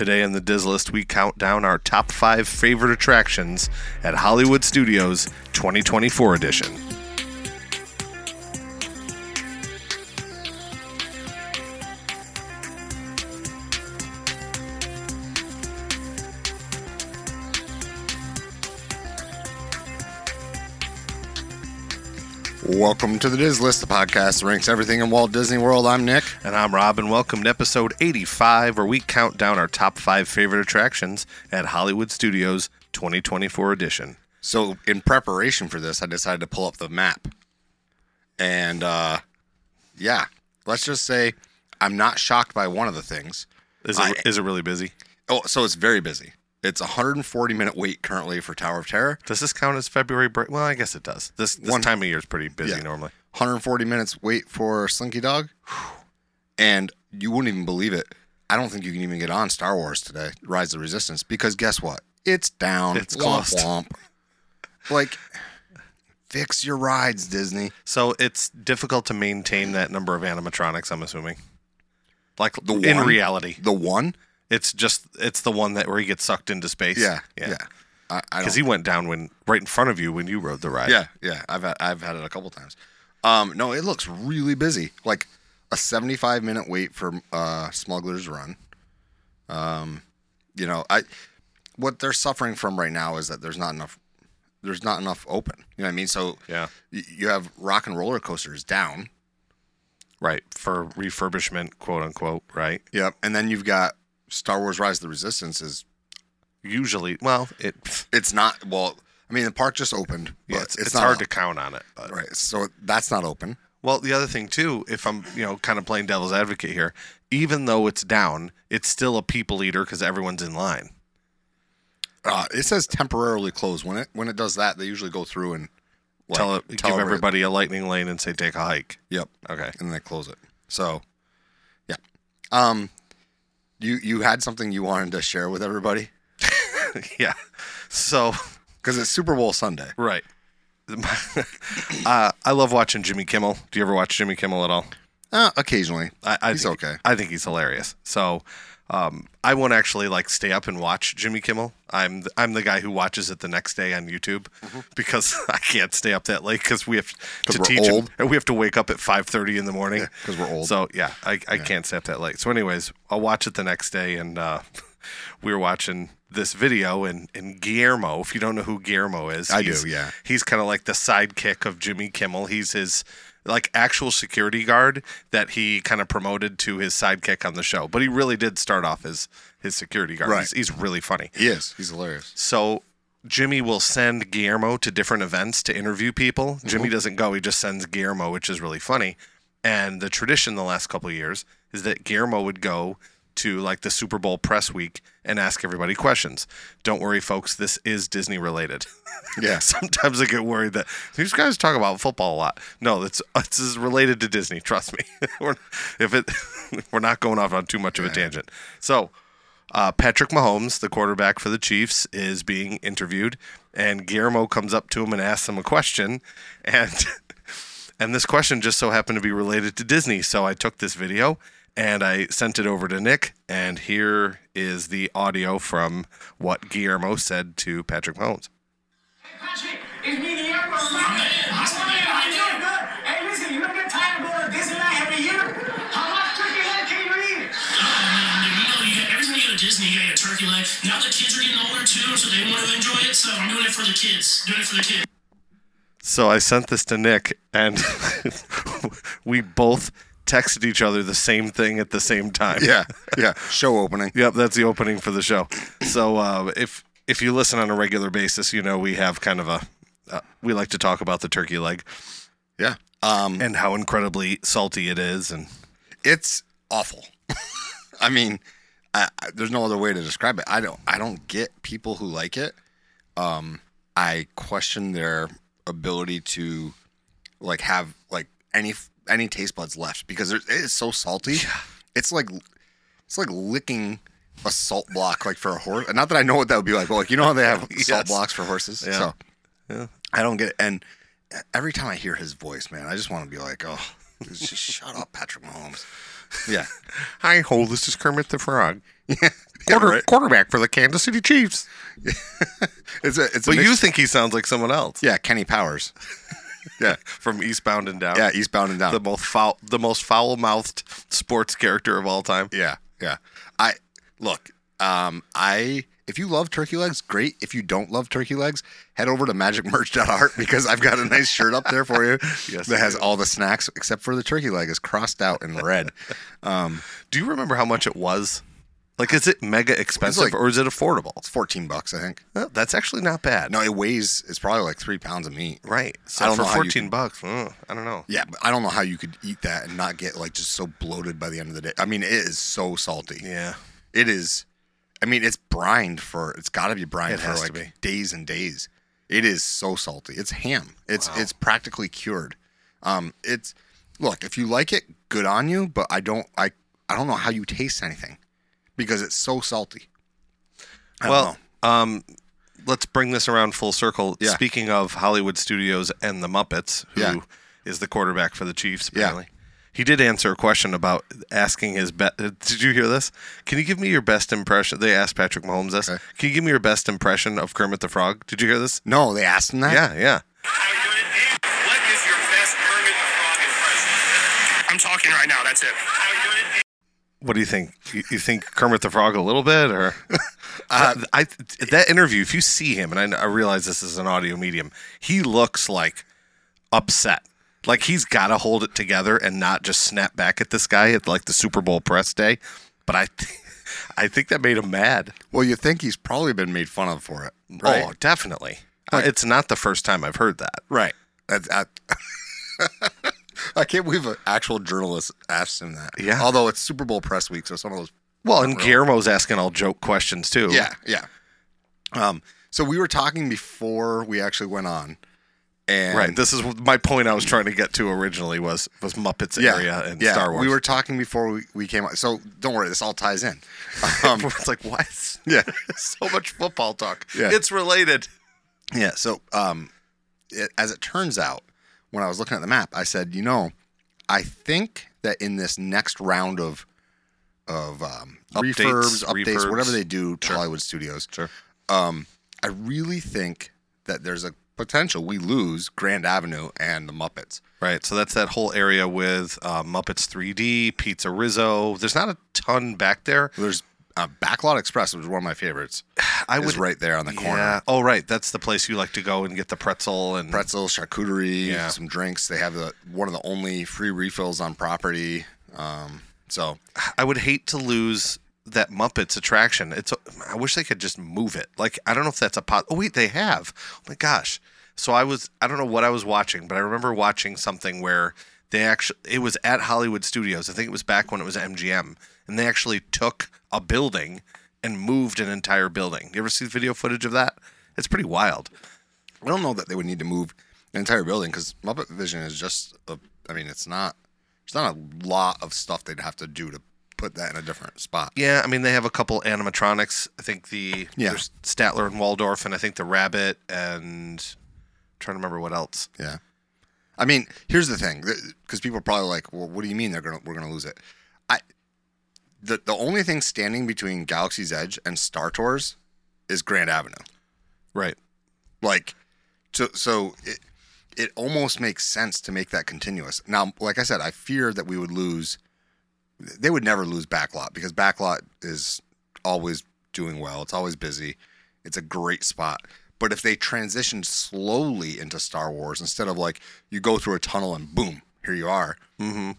Today in the Dis-List, we count down our top five favorite attractions at Hollywood Studios 2024 edition. Welcome to the Dis-List, the podcast that ranks everything in Walt Disney World. I'm Nick. And I'm Rob, and welcome to episode 85, where we count down our top five favorite attractions at Hollywood Studios 2024 edition. So, in preparation for this, I decided to pull up the map. And, uh, yeah, let's just say I'm not shocked by one of the things. Is it, I- is it really busy? Oh, so it's very busy. It's a 140 minute wait currently for Tower of Terror. Does this count as February break? Well, I guess it does. This, this One- time of year is pretty busy Yeah. normally. 140 minutes wait for Slinky Dog. And you wouldn't even believe it. I don't think you can even get on Star Wars today, Rise of the Resistance, because guess what? It's down. It's closed. womp. Like, fix your rides, Disney. So it's difficult to maintain that number of animatronics, I'm assuming. Like The in one? reality, The one? It's just it's the one that where he gets sucked into space. Yeah, yeah. I, I Because he went down when right in front of you when you rode the ride. yeah, yeah. I've had, I've had it a couple times. Um, no, it looks really busy. Like a 75 minute wait for uh, Smuggler's Run. Um, you know, I what they're suffering from right now is that there's not enough. There's not enough open. You know what I mean? So Yeah. y- you have Rock and Roller Coasters down. Right. For refurbishment, quote unquote, right? Yep. And then you've got Star Wars: Rise of the Resistance. Is Usually well, it it's not well. I mean, the park just opened, but yeah, it's, it's, it's not hard up. to count on it. But. right. So that's not open. Well, the other thing too, if I'm you know kind of playing devil's advocate here, even though it's down, it's still a people eater because everyone's in line. Uh, it says temporarily closed. When it when it does that, they usually go through and like, tell it, give everybody- everybody a lightning lane and say take a hike. Yep, Okay. and then they close it. So, yeah. Um, you you had something you wanted to share with everybody yeah. So because it's Super Bowl Sunday. right. uh, I love watching Jimmy Kimmel. Do you ever watch Jimmy Kimmel at all? Uh, occasionally, I, I he's think, okay. I think he's hilarious. So um, I won't actually like stay up and watch Jimmy Kimmel. I'm th- I'm the guy who watches it the next day on YouTube because I can't stay up that late because we have Mm-hmm. to we're teach him- and we have to wake up at five thirty in the morning. because we're old. So yeah, I, I can't stay up that late. So anyways, I'll watch it the next day, and uh, we were watching this video, and, and Guillermo. If you don't know who Guillermo is, I do, yeah. He's kind of like the sidekick of Jimmy Kimmel. He's his like actual security guard that he kind of promoted to his sidekick on the show. But he really did start off as his security guard. Right. He's, he's really funny. he is. He's hilarious. So Jimmy will send Guillermo to different events to interview people. Jimmy Mm-hmm. doesn't go; he just sends Guillermo, which is really funny. And the tradition the last couple of years is that Guillermo would go to like the Super Bowl press week and ask everybody questions. Don't worry, folks, this is Disney related. Yeah. Sometimes I get worried that these guys talk about football a lot. No, it's this is related to Disney. Trust me. we're, if it, we're not going off on too much of a tangent. So, uh, Patrick Mahomes, the quarterback for the Chiefs, is being interviewed, and Guillermo comes up to him and asks him a question, and and this question just so happened to be related to Disney. So I took this video and I sent it over to Nick, and here is the audio from what Guillermo said to Patrick Mahomes. Hey, Patrick, it's me, Guillermo. Good. Hey, listen, you don't get tired of going to Disneyland every year? How much turkey leg can you eat? You know, you got every time you go to Disney, you got your turkey leg. Now the kids are getting older too, so they want to enjoy it. So I'm doing it for the kids. Doing it for the kids. So I sent this to Nick, and we both texted each other the same thing at the same time. Yeah, yeah. Show opening. Yep, that's the opening for the show. So uh, if if you listen on a regular basis, you know we have kind of a uh, we like to talk about the turkey leg Yeah. Um, and how incredibly salty it is, and it's awful. I mean, I, I, there's no other way to describe it. I don't. I don't get people who like it. Um, I question their ability to like have like any any taste buds left because it is so salty. It's like it's like licking a salt block like for a horse. Not that I know what that would be like, but like you know how they have salt blocks for horses. Yeah. So Yeah. I don't get it. And every time I hear his voice, man, I just want to be like, oh, just shut up, Patrick Mahomes. Yeah. hi ho, this is Kermit the Frog. Yeah, Quarter, right. quarterback for the Kansas City Chiefs. It's a it's But you think he sounds like someone else? yeah Kenny Powers. yeah, From Eastbound and Down. yeah, Eastbound and Down. The most foul, the most foul-mouthed sports character of all time. Yeah, yeah. I look. Um, I if you love turkey legs, great. If you don't love turkey legs, head over to magicmerch.art because I've got a nice shirt up there for you Yes, that has all the snacks except for the turkey leg is crossed out in red. Um, Do you remember how much it was? Like, is it mega expensive like- or is it affordable? it's fourteen bucks, I think. Oh, that's actually not bad. No, it weighs. It's probably like three pounds of meat. Right. So I don't for know how you 14 can- bucks, I don't know. Yeah, but I don't know how you could eat that and not get like just so bloated by the end of the day. I mean, it is so salty. Yeah. It is. I mean, it's brined for. It's got to be brined It for like days and days. It is so salty. It's ham. It's it's practically cured. Um, it's look if you like it, good on you. But I don't. I I don't know how you taste anything because it's so salty. I Well, um, let's bring this around full circle. Yeah. Speaking of Hollywood Studios and the Muppets, who is Yeah. the quarterback for the Chiefs, Yeah. He did answer a question about asking his best. Did you hear this? Can you give me your best impression? They asked Patrick Mahomes this. Okay. Can you give me your best impression of Kermit the Frog? Did you hear this? no, they asked him that. Yeah, yeah. What is your best Kermit the Frog impression? I'm talking right now. That's it. What do you think? You, you think Kermit the Frog a little bit, or Uh, I that interview? If you see him, and I, I realize this is an audio medium, he looks like upset. Like he's got to hold it together and not just snap back at this guy at like the Super Bowl press day. But I, th- I think that made him mad. Well, you think he's probably been made fun of for it, right? Oh, definitely. Uh, it's not the first time I've heard that. Right. That's, I, I can't believe an actual journalist asked him that. Yeah. Although it's Super Bowl press week, so some of those. Well, and Guillermo's asking all joke questions too. Yeah, yeah. Um. So we were talking before we actually went on, and Right. This is my point I was trying to get to originally was was Muppets yeah, area and yeah, Star Wars. We were talking before we, we came on. So don't worry, this all ties in. Um, it's like what? yeah. so much football talk. Yeah. It's related. Yeah. So, um, it, as it turns out, when I was looking at the map, I said, you know, I think that in this next round of of um, Updates, refurbs, updates, whatever they do to Hollywood studios, Sure. um, I really think that there's a potential we lose Grand Avenue and the Muppets. Right. So that's that whole area with uh, Muppets 3D, Pizza Rizzo. There's not a ton back there. There's uh, Backlot Express, which is one of my favorites. I was right there on the corner. Yeah. Oh, right. That's the place you like to go and get the pretzel and pretzel, charcuterie, Yeah. some drinks. They have the one of the only free refills on property. Um, so I would hate to lose that Muppets attraction. It's. I wish they could just move it. Like I don't know if that's a pot. Oh wait, they have. Oh my gosh. So I was. I don't know what I was watching, but I remember watching something where they actually. It was at Hollywood Studios. I think it was back when it was MGM, and they actually took a building and moved an entire building. You ever see video footage of that? It's pretty wild. I don't know that they would need to move an entire building because Muppet Vision is just. A, I mean, it's not. It's not a lot of stuff they'd have to do to put that in a different spot. Yeah, I mean they have a couple animatronics. I think the Yeah. Statler and Waldorf, and I think the Rabbit, and I'm trying to remember what else. Yeah. I mean, here's the thing, because people are probably like, "Well, what do you mean they're gonna we're gonna lose it?" I the the only thing standing between Galaxy's Edge and Star Tours is Grand Avenue. Right. Like, so so it it almost makes sense to make that continuous. Now, like I said, I fear that we would lose. They would never lose Backlot because Backlot is always doing well. It's always busy. It's a great spot. But if they transition slowly into Star Wars instead of like you go through a tunnel and boom, here you are, Mm-hmm.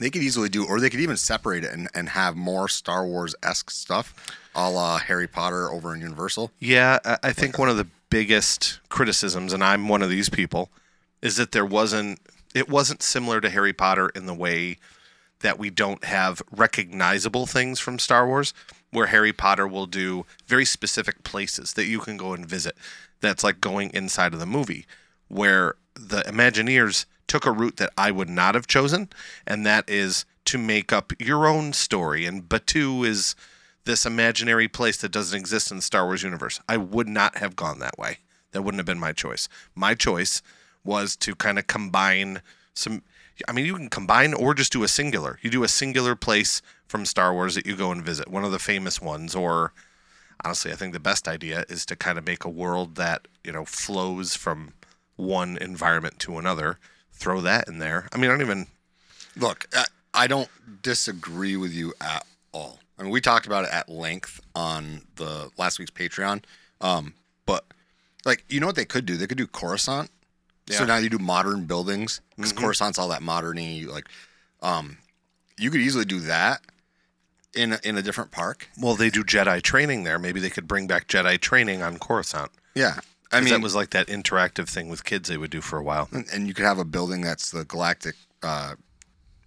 They could easily do, or they could even separate it and, and have more Star Wars esque stuff, a la Harry Potter over in Universal. Yeah, I, I think one of the biggest criticisms, and I'm one of these people, is that there wasn't. It wasn't similar to Harry Potter in the way that we don't have recognizable things from Star Wars, where Harry Potter will do very specific places that you can go and visit. That's like going inside of the movie, where the Imagineers took a route that I would not have chosen, and that is to make up your own story. And Batuu is this imaginary place that doesn't exist in the Star Wars universe. I would not have gone that way. That wouldn't have been my choice. My choice was to kind of combine some I mean, you can combine or just do a singular. You do a singular place from Star Wars that you go and visit, one of the famous ones. Or honestly, I think the best idea is to kind of make a world that you know flows from one environment to another. Throw that in there. I mean, I don't even. Look, I, I don't disagree with you at all. I mean, we talked about it at length on the last week's Patreon. Um, but like, you know what they could do? They could do Coruscant. So now you do modern buildings because Coruscant's all that moderny. Like, um, you could easily do that in a, in a different park. Well, they do Jedi training there. Maybe they could bring back Jedi training on Coruscant. Yeah, I mean, that was like that interactive thing with kids they would do for a while. and, and you could have a building that's the Galactic uh,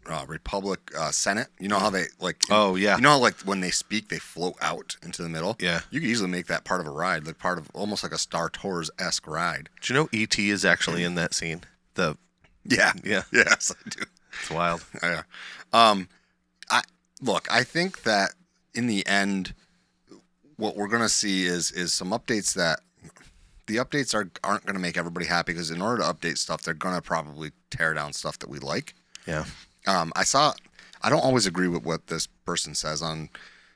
uh, Republic uh, Senate. You know how they like? Oh, yeah. You know how like when they speak, they float out into the middle. Yeah. You could easily make that part of a ride, like part of almost like a Star Tours esque ride. Do you know ET is actually in that scene? The Yeah. Yeah. Yes, I do. it's wild. Yeah. Um, I look. I think that in the end, what we're gonna see is is some updates that the updates are aren't gonna make everybody happy because in order to update stuff, they're gonna probably tear down stuff that we like. Yeah. Um, I saw. I don't always agree with what this person says on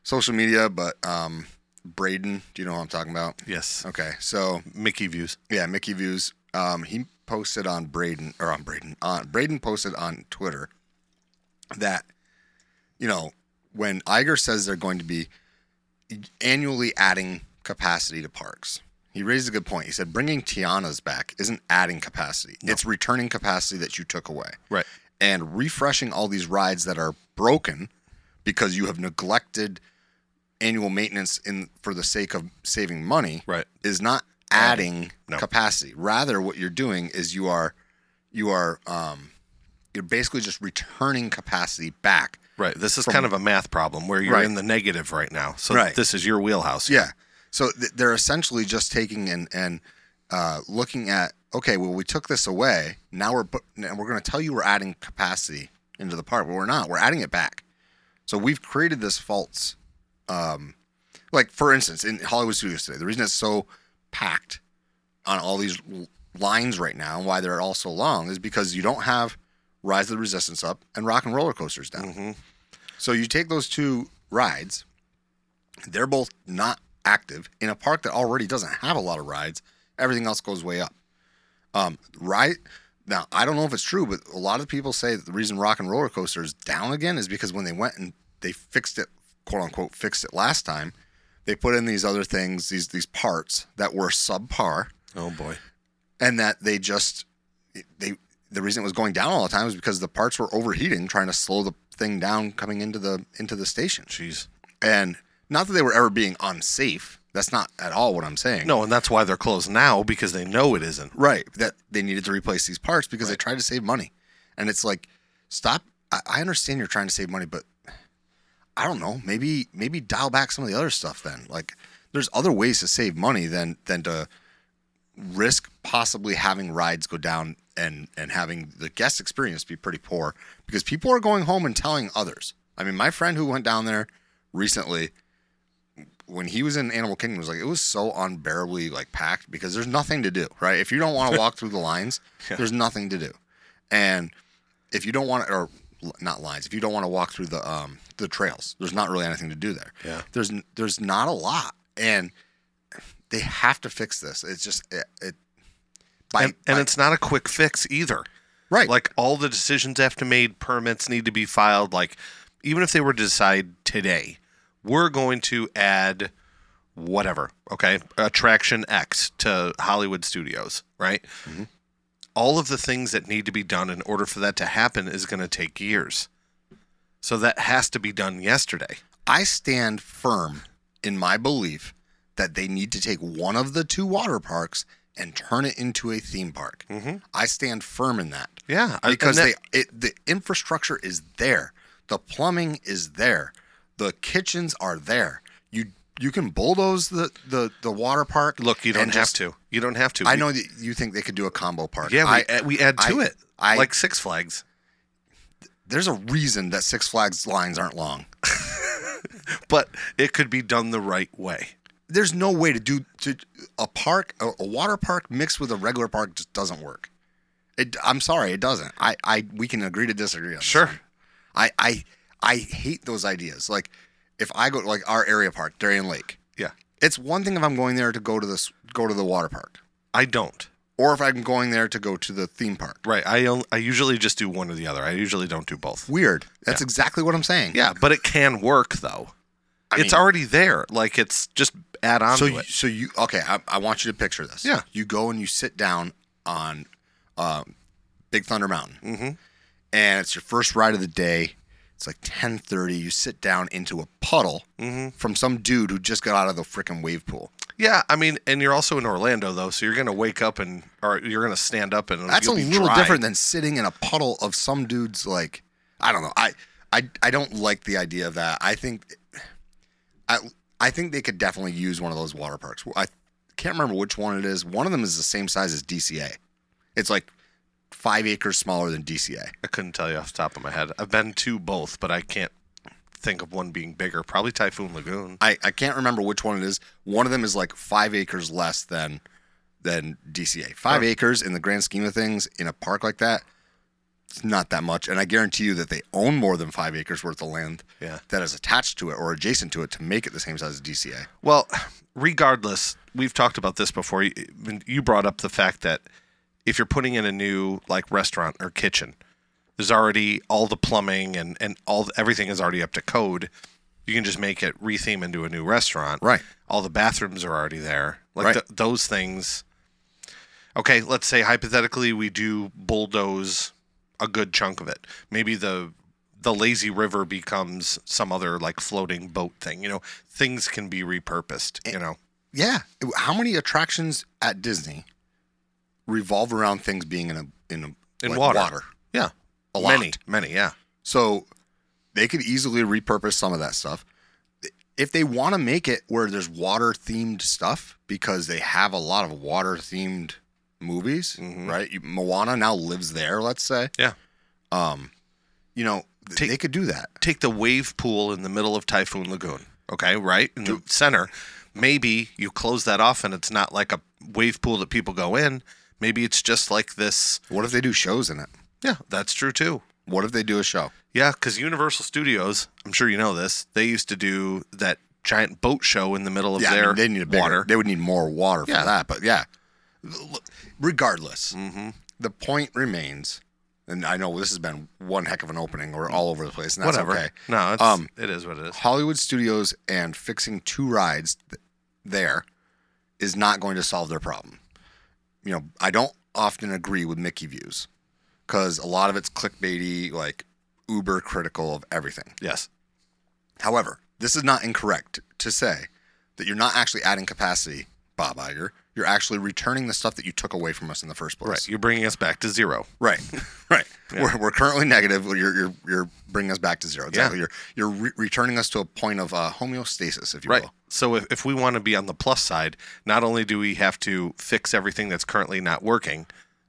social media, but um, Braden, do you know what I'm talking about? Yes. Okay, so Mickey views. yeah, Mickey views. Um, he posted on Braden or on Braden on Braden posted on Twitter that you know when Iger says they're going to be annually adding capacity to parks. He raised a good point. He said bringing Tiana's back isn't adding capacity; it's returning capacity that you took away Right. and refreshing all these rides that are broken because you have neglected annual maintenance in for the sake of saving money Right. is not adding No. capacity rather what you're doing is you are you are um you're basically just returning capacity back Right. This is kind of a math problem where you're Right. in the negative right now. So Right. this is your wheelhouse. yeah so th- they're essentially just taking and and uh, looking at okay well we took this away. Now we're and we're going to tell you we're adding capacity into the park but we're not. We're adding it back. So we've created this false um like for instance in hollywood studios today the reason it's so packed on all these l- lines right now and why they're all so long is because you don't have rise of the resistance up and rock and roller coasters down. So you take those two rides they're both not active in a park that already doesn't have a lot of rides. Everything else goes way up. Um, right now, I don't know if it's true, but a lot of people say that the reason Rock and Roller Coaster is down again is because when they went and they fixed it, quote unquote, fixed it last time, they put in these other things, these these parts that were subpar, Oh boy. and that they just they the reason it was going down all the time was because the parts were overheating, trying to slow the thing down coming into the into the station. Jeez. And not that they were ever being unsafe. That's not at all what I'm saying. No, and that's why they're closed now because they know it isn't. Right. That they needed to replace these parts because they tried to save money. And it's like, stop. I, I understand you're trying to save money, but I don't know. Maybe maybe dial back some of the other stuff then. Like there's other ways to save money than than to risk possibly having rides go down and and having the guest experience be pretty poor because people are going home and telling others. I mean, my friend who went down there recently when he was in Animal Kingdom was like it was so unbearably like packed because there's nothing to do, right? If you don't want to walk through the lines, there's nothing to do. And if you don't want to or not lines, if you don't want to walk through the um the trails, there's not really anything to do there. Yeah. There's there's not a lot and they have to fix this. It's just it, it by, and, and by- it's not a quick fix either. right. Like all the decisions have to be made, permits need to be filed. Like even if they were to decide today, we're going to add whatever, okay, attraction X to Hollywood Studios, right? All of the things that need to be done in order for that to happen is going to take years. So that has to be done yesterday. I stand firm in my belief that they need to take one of the two water parks and turn it into a theme park. Mm-hmm. I stand firm in that. Yeah, because that- they it, the infrastructure is there, the plumbing is there, the kitchens are there. You you can bulldoze the the, the water park. Look, you don't have just- to. You don't have to. I We- know that you think they could do a combo park. Yeah, we, I- add, we add to I- it. I- like Six Flags. there's a reason that Six Flags lines aren't long. But it could be done the right way. there's no way to do to a park a, a water park mixed with a regular park just doesn't work It, I'm sorry, it doesn't. I, I we can agree to disagree on Sure. one. I, I I hate those ideas. Like if I go like our area park, Darien Lake. Yeah. It's one thing if I'm going there to go to this go to the water park, I don't. or if I'm going there to go to the theme park. Right. I on- I usually just do one or the other. I usually don't do both. Weird. That's exactly what I'm saying. Yeah, but it can work though. I it's mean- already there. Like it's just add on So to you, it. so you okay? I, I want you to picture this. Yeah. You go and you sit down on um, Big Thunder Mountain, mm-hmm. and it's your first ride of the day. It's like ten thirty. You sit down into a puddle Mm-hmm. from some dude who just got out of the freaking wave pool. Yeah, I mean, and you're also in Orlando though, so you're gonna wake up and or you're gonna stand up and That's a little dry. different than sitting in a puddle of some dude's like I don't know. I I I don't like the idea of that. I think I I think they could definitely use one of those water parks. I can't remember which one it is. One of them is the same size as DCA. It's like five acres smaller than DCA. I couldn't tell you off the top of my head. I've been to both, but I can't think of one being bigger. Probably Typhoon Lagoon. I, I can't remember which one it is. One of them is like five acres less than than DCA. Five acres in the grand scheme of things in a park like that, it's not that much. And I guarantee you that they own more than five acres worth of land Yeah. that is attached to it or adjacent to it to make it the same size as DCA. Well, regardless, we've talked about this before. You- You brought up the fact that if you're putting in a new like restaurant or kitchen, there's already all the plumbing and and all everything is already up to code. You can just make it retheme into a new restaurant. Right. All the bathrooms are already there. Like Right. th- those things. Okay, let's say hypothetically we do bulldoze a good chunk of it. Maybe the the lazy river becomes some other like floating boat thing. You know, things can be repurposed. You know, Yeah. How many attractions at Disney revolve around things being in a in a in like, water. Yeah, A lot. many, many. Yeah, So they could easily repurpose some of that stuff. If they want to make it where there's water themed stuff, because they have a lot of water themed movies, right? You- Moana now lives there, let's say. Yeah. Um, you know, Take- they could do that. take the wave pool in the middle of Typhoon Lagoon. Okay, right in the center. Maybe you close that off, and it's not like a wave pool that people go in. Maybe it's just like this. What if they do shows in it? Yeah, that's true too. What if they do a show? Yeah, because Universal Studios, I'm sure you know this, they used to do that giant boat show in the middle of yeah, I mean, they need a bigger, water. They would need more water for that. But yeah, regardless, the point remains. And I know this has been one heck of an opening. We're all over the place, and that's Whatever. okay. No, it's, Um, it is what it is. Hollywood Studios and fixing two rides th- there is not going to solve their problem. You know, I don't often agree with Mickey views because a lot of it's clickbaity, like uber critical of everything. Yes. However, this is not incorrect to say that you're not actually adding capacity, Bob Iger. You're actually returning the stuff that you took away from us in the first place. Right. You're bringing us back to zero. Right, right. We're, we're currently negative. You're, you're you're bringing us back to zero. Exactly. You're you're re- returning us to a point of uh, homeostasis, if you Right. will. So if, if we want to be on the plus side, not only do we have to fix everything that's currently not working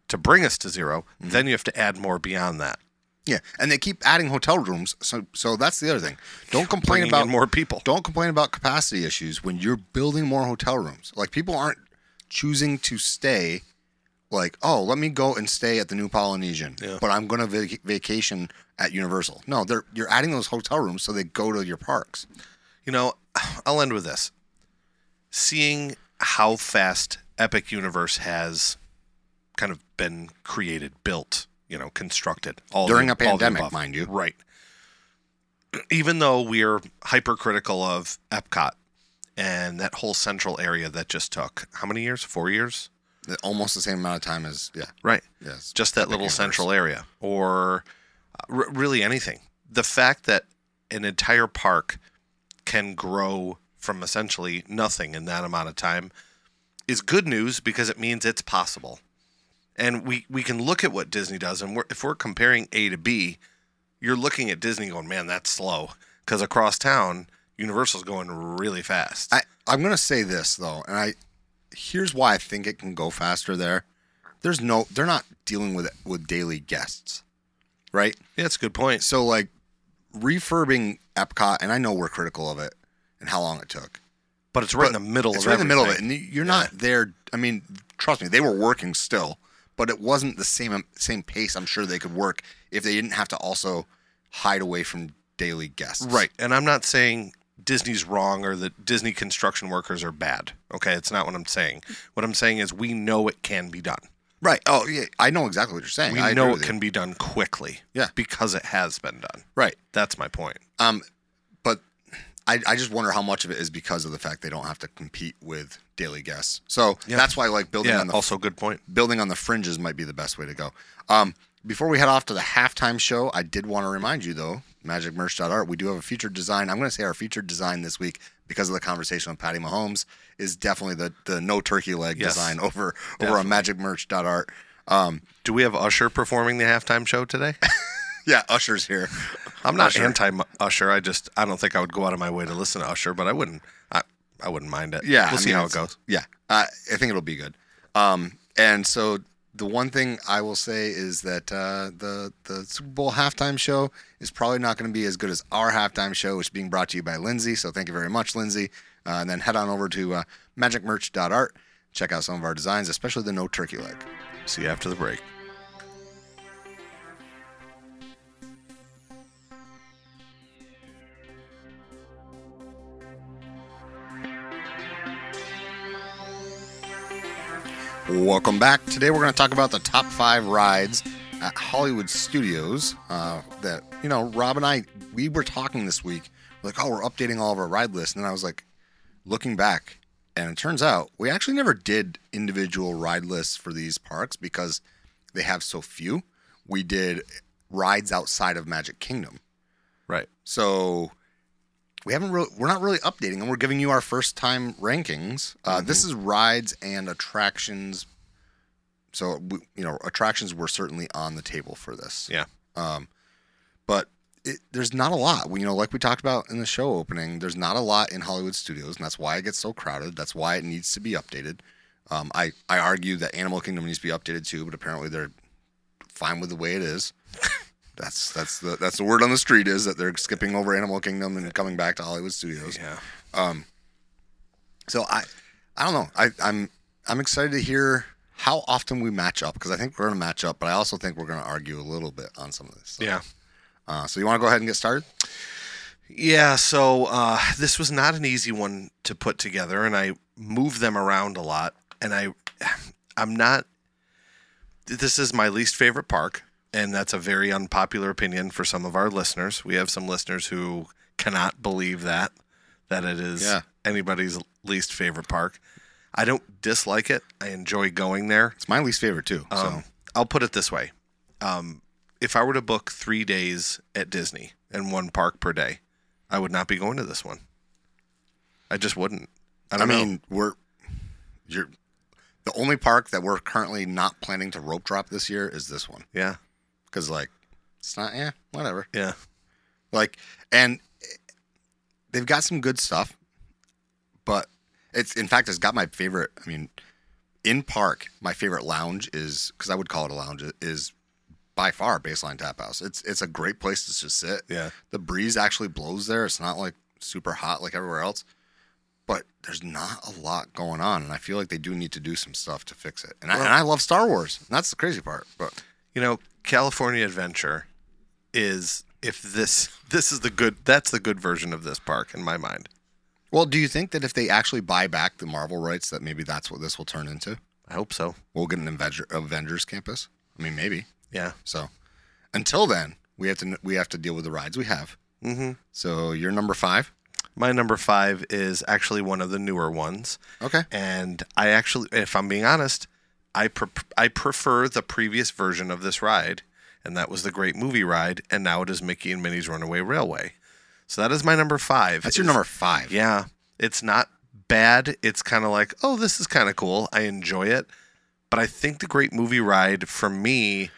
to bring us to 0 Mm-hmm. then you have to add more beyond that. Yeah, and they keep adding hotel rooms. So so that's the other thing. Don't complain Bringing about more people. Don't complain about capacity issues when you're building more hotel rooms. Like people aren't choosing to stay. Like, oh, let me go and stay at the New Polynesian, Yeah. but I'm going to vac- vacation at Universal. No, they're you're adding those hotel rooms so they go to your parks. You know, I'll end with this. Seeing how fast Epic Universe has kind of been created, built, you know, constructed all During the- a pandemic, mind you. Right. Even though we're hypercritical of Epcot and that whole central area that just took how many years? Four years? Almost the same amount of time as yeah. Right. Yes. Just that little Universe. central area, or uh, r- really anything. The fact that an entire park can grow from essentially nothing in that amount of time is good news because it means it's possible. And we, we can look at what Disney does, and we're, if we're comparing A to B, you're looking at Disney going, man, that's slow. Because across town, Universal's going really fast. I, I'm going to say this though, and I here's why I think it can go faster there. There's no, they're not dealing with with daily guests, right? yeah, that's a good point. So like refurbing Epcot, and I know we're critical of it and how long it took. But it's right in the middle of it. It's of right in the middle of it, and you're not there. I mean, trust me, they were working still, but it wasn't the same same pace. I'm sure they could work if they didn't have to also hide away from daily guests. Right. And I'm not saying Disney's wrong or that Disney construction workers are bad. Okay. It's not what I'm saying. What I'm saying is we know it can be done. Right. Oh yeah, I know exactly what you're saying. We I know it can be done quickly. Yeah. Because it has been done. Right. That's my point. Um, but I, I just wonder how much of it is because of the fact they don't have to compete with daily guests. So Yeah. that's why like building Yeah. on the Also, good point. building on the fringes might be the best way to go. Um, before we head off to the halftime show, I did want to remind you though, magicmerch.art, we do have a featured design. I'm going to say our featured design this week because of the conversation with Patty Mahomes is definitely the the no turkey leg Yes. design over over on magicmerch.art. Um, Do we have Usher performing the halftime show today? yeah, Usher's here. I'm not Usher. anti Usher. I just I don't think I would go out of my way to listen to Usher, but I wouldn't. I I wouldn't mind it. Yeah, we'll I see mean, how it goes. Yeah, uh, I think it'll be good. Um, and so the one thing I will say is that uh, the the Super Bowl halftime show is probably not going to be as good as our halftime show, which is being brought to you by Lindsay. So thank you very much, Lindsay. Uh, and then head on over to uh, magicmerch.art. Check out some of our designs, especially the no turkey leg. See you after the break. Welcome back. Today we're going to talk about the top five rides at Hollywood Studios. Uh, that you know, Rob and I we were talking this week. Like, oh, we're updating all of our ride lists, and then I was like, looking back, and it turns out we actually never did individual ride lists for these parks because they have so few. We did rides outside of Magic Kingdom, Right. so we haven't really we're not really updating them. We're giving you our first time rankings. Uh, this is rides and attractions. So we, you know attractions were certainly on the table for this. Yeah. um, but it, there's not a lot. You know like we talked about in the show opening there's not a lot in hollywood studios and that's why it gets so crowded. That's why it needs to be updated. Um, I, I argue that animal kingdom needs to be updated too but apparently they're fine with the way it is that's that's the that's the word on the street is that they're skipping over Animal Kingdom and coming back to Hollywood Studios. Yeah. Um. So I I don't know. I I'm I'm excited to hear how often we match up because I think we're going to match up, but I also think we're going to argue a little bit on some of this. Stuff. Yeah. Uh, so you want to go ahead and get started? Yeah, so uh, this was not an easy one to put together, and I moved them around a lot. And I, I'm not. This is my least favorite park, and that's a very unpopular opinion for some of our listeners. We have some listeners who cannot believe that that it is Yeah. anybody's least favorite park. I don't dislike it. I enjoy going there. It's my least favorite too. So Um, I'll put it this way: um, if I were to book three days at Disney and one park per day, I would not be going to this one. I just wouldn't. I I mean, know. we're you're the only park that we're currently not planning to rope drop this year is this one Yeah, because like it's not yeah whatever. yeah, Like, and they've got some good stuff, but it's in fact it's got my favorite. I mean, in park, my favorite lounge is because I would call it a lounge is by far Baseline Tap House. It's it's a great place to just sit. yeah. The breeze actually blows there. It's not like super hot like everywhere else, but there's not a lot going on, and I feel like they do need to do some stuff to fix it. And I, and I love Star Wars. And that's the crazy part. But You know, California Adventure is if this this is the good that's the good version of this park in my mind. well, do you think that if they actually buy back the Marvel rights, that maybe that's what this will turn into? I hope so. We'll get an Avenger, Avengers campus. I mean, maybe. Yeah. So, until then, we have to we have to deal with the rides we have. Mm-hmm. So you're number five. My number five is actually one of the newer ones. Okay. and I actually, if I'm being honest, I pre- I prefer the previous version of this ride, and that was the Great Movie Ride, and now it is Mickey and Minnie's Runaway Railway. So that is my number five. That's your number five. Yeah, it's not bad. It's kind of like, oh, this is kind of cool. I enjoy it, but I think the Great Movie Ride for me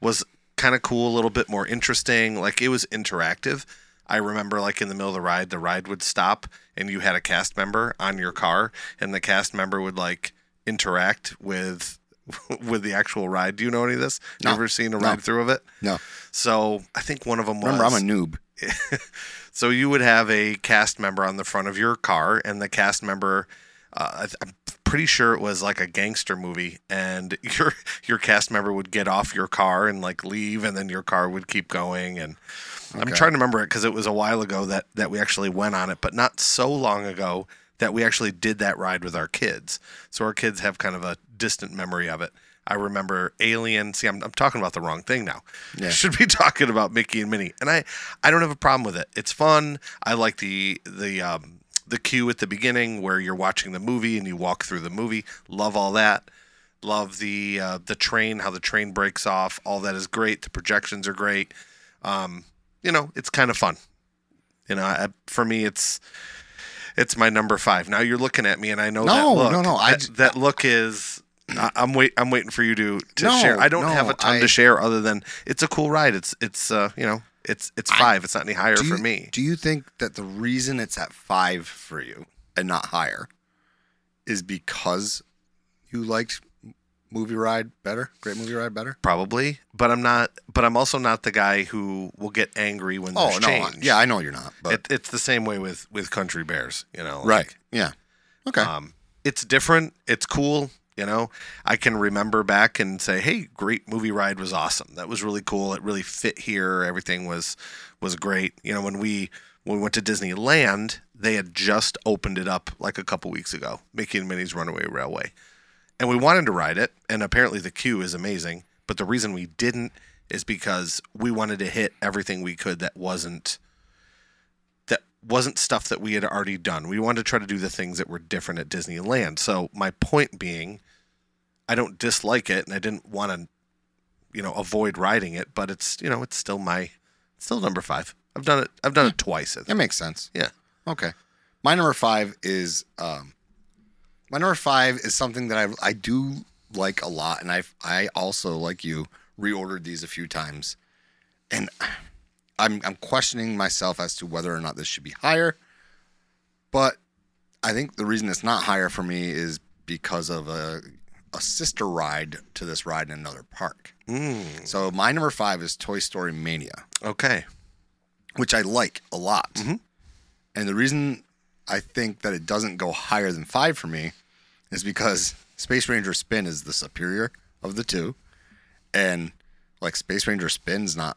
was kind of cool, a little bit more interesting. Like it was interactive. I remember, like in the middle of the ride, the ride would stop, and you had a cast member on your car, and the cast member would like interact with with the actual ride. Do you know any of this? No. You ever seen a No. ride through of it? No. So I think one of them was. Remember, I'm a noob. So you would have a cast member on the front of your car, and the cast member, uh, I'm pretty sure it was like a gangster movie, and your your cast member would get off your car and like leave, and then your car would keep going. And I'm trying to remember it because it was a while ago that that we actually went on it, but not so long ago that we actually did that ride with our kids. So our kids have kind of a distant memory of it. I remember Alien. See, I'm, I'm talking about the wrong thing now. Yeah. Should be talking about Mickey and Minnie, and I, I don't have a problem with it. It's fun. I like the the um, the cue at the beginning where you're watching the movie and you walk through the movie. Love all that. Love the uh, the train, how the train breaks off. All that is great. The projections are great. Um, you know, it's kind of fun. You know, I, for me, it's it's my number five. Now you're looking at me, and I know that No, look. no, no, I That, that look is. I- I'm wait. I'm waiting for you to to No, share. I don't no, have a ton I- to share other than it's a cool ride. It's it's uh you know it's it's five. it's not any higher Do for you- me. Do you think that the reason it's at five for you and not higher is because you liked movie ride better? Great movie ride better? Probably, but I'm not. But I'm also not the guy who will get angry when there's Oh no, change. yeah, I know you're not, but it, it's the same way with with Country Bears. You know, right, yeah, okay, Um, it's different. It's cool. You know, I can remember back and say, "Hey, great movie ride was awesome. That was really cool. It really fit here. Everything was was great." You know, when we when we went to Disneyland, they had just opened it up like a couple weeks ago, Mickey and Minnie's Runaway Railway, and we wanted to ride it. And apparently, the queue is amazing. But the reason we didn't is because we wanted to hit everything we could that wasn't that wasn't stuff that we had already done. We wanted to try to do the things that were different at Disneyland. So my point being, I don't dislike it, and I didn't want to, you know, avoid riding it. But it's you know it's still my it's still number five. I've done it. I've done it twice. I that makes sense. Yeah. Okay. My number five is um my number five is something that I I do like a lot, and I I also like you reordered these a few times, and I'm I'm questioning myself as to whether or not this should be higher, but I think the reason it's not higher for me is because of a a sister ride to this ride in another park. Mm, So my number five is Toy Story Mania okay. which I like a lot. And the reason I think that it doesn't go higher than five for me is because Space Ranger Spin is the superior of the two. And like Space Ranger Spin's not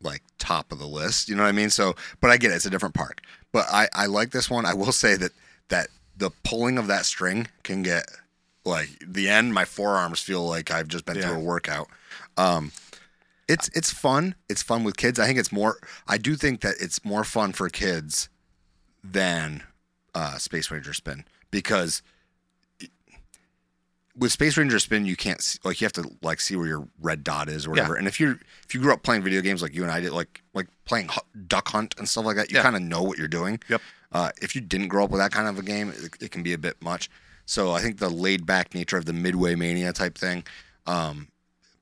like top of the list. You know what I mean? So, but I get it. It's a different park. But I, I like this one. I will say that, that the pulling of that string can get like the end, my forearms feel like I've just been Yeah. through a workout. Um, it's it's fun. It's fun with kids. I think it's more. I do think that it's more fun for kids than uh, Space Ranger Spin because with Space Ranger Spin you can't see, like you have to like see where your red dot is or whatever. And if you're if you grew up playing video games like you and I did, like like playing Duck Hunt and stuff like that, you Yeah. kind of know what you're doing. Yep. Uh, if you didn't grow up with that kind of a game, it, it can be a bit much. So I think the laid back nature of the Midway Mania type thing um,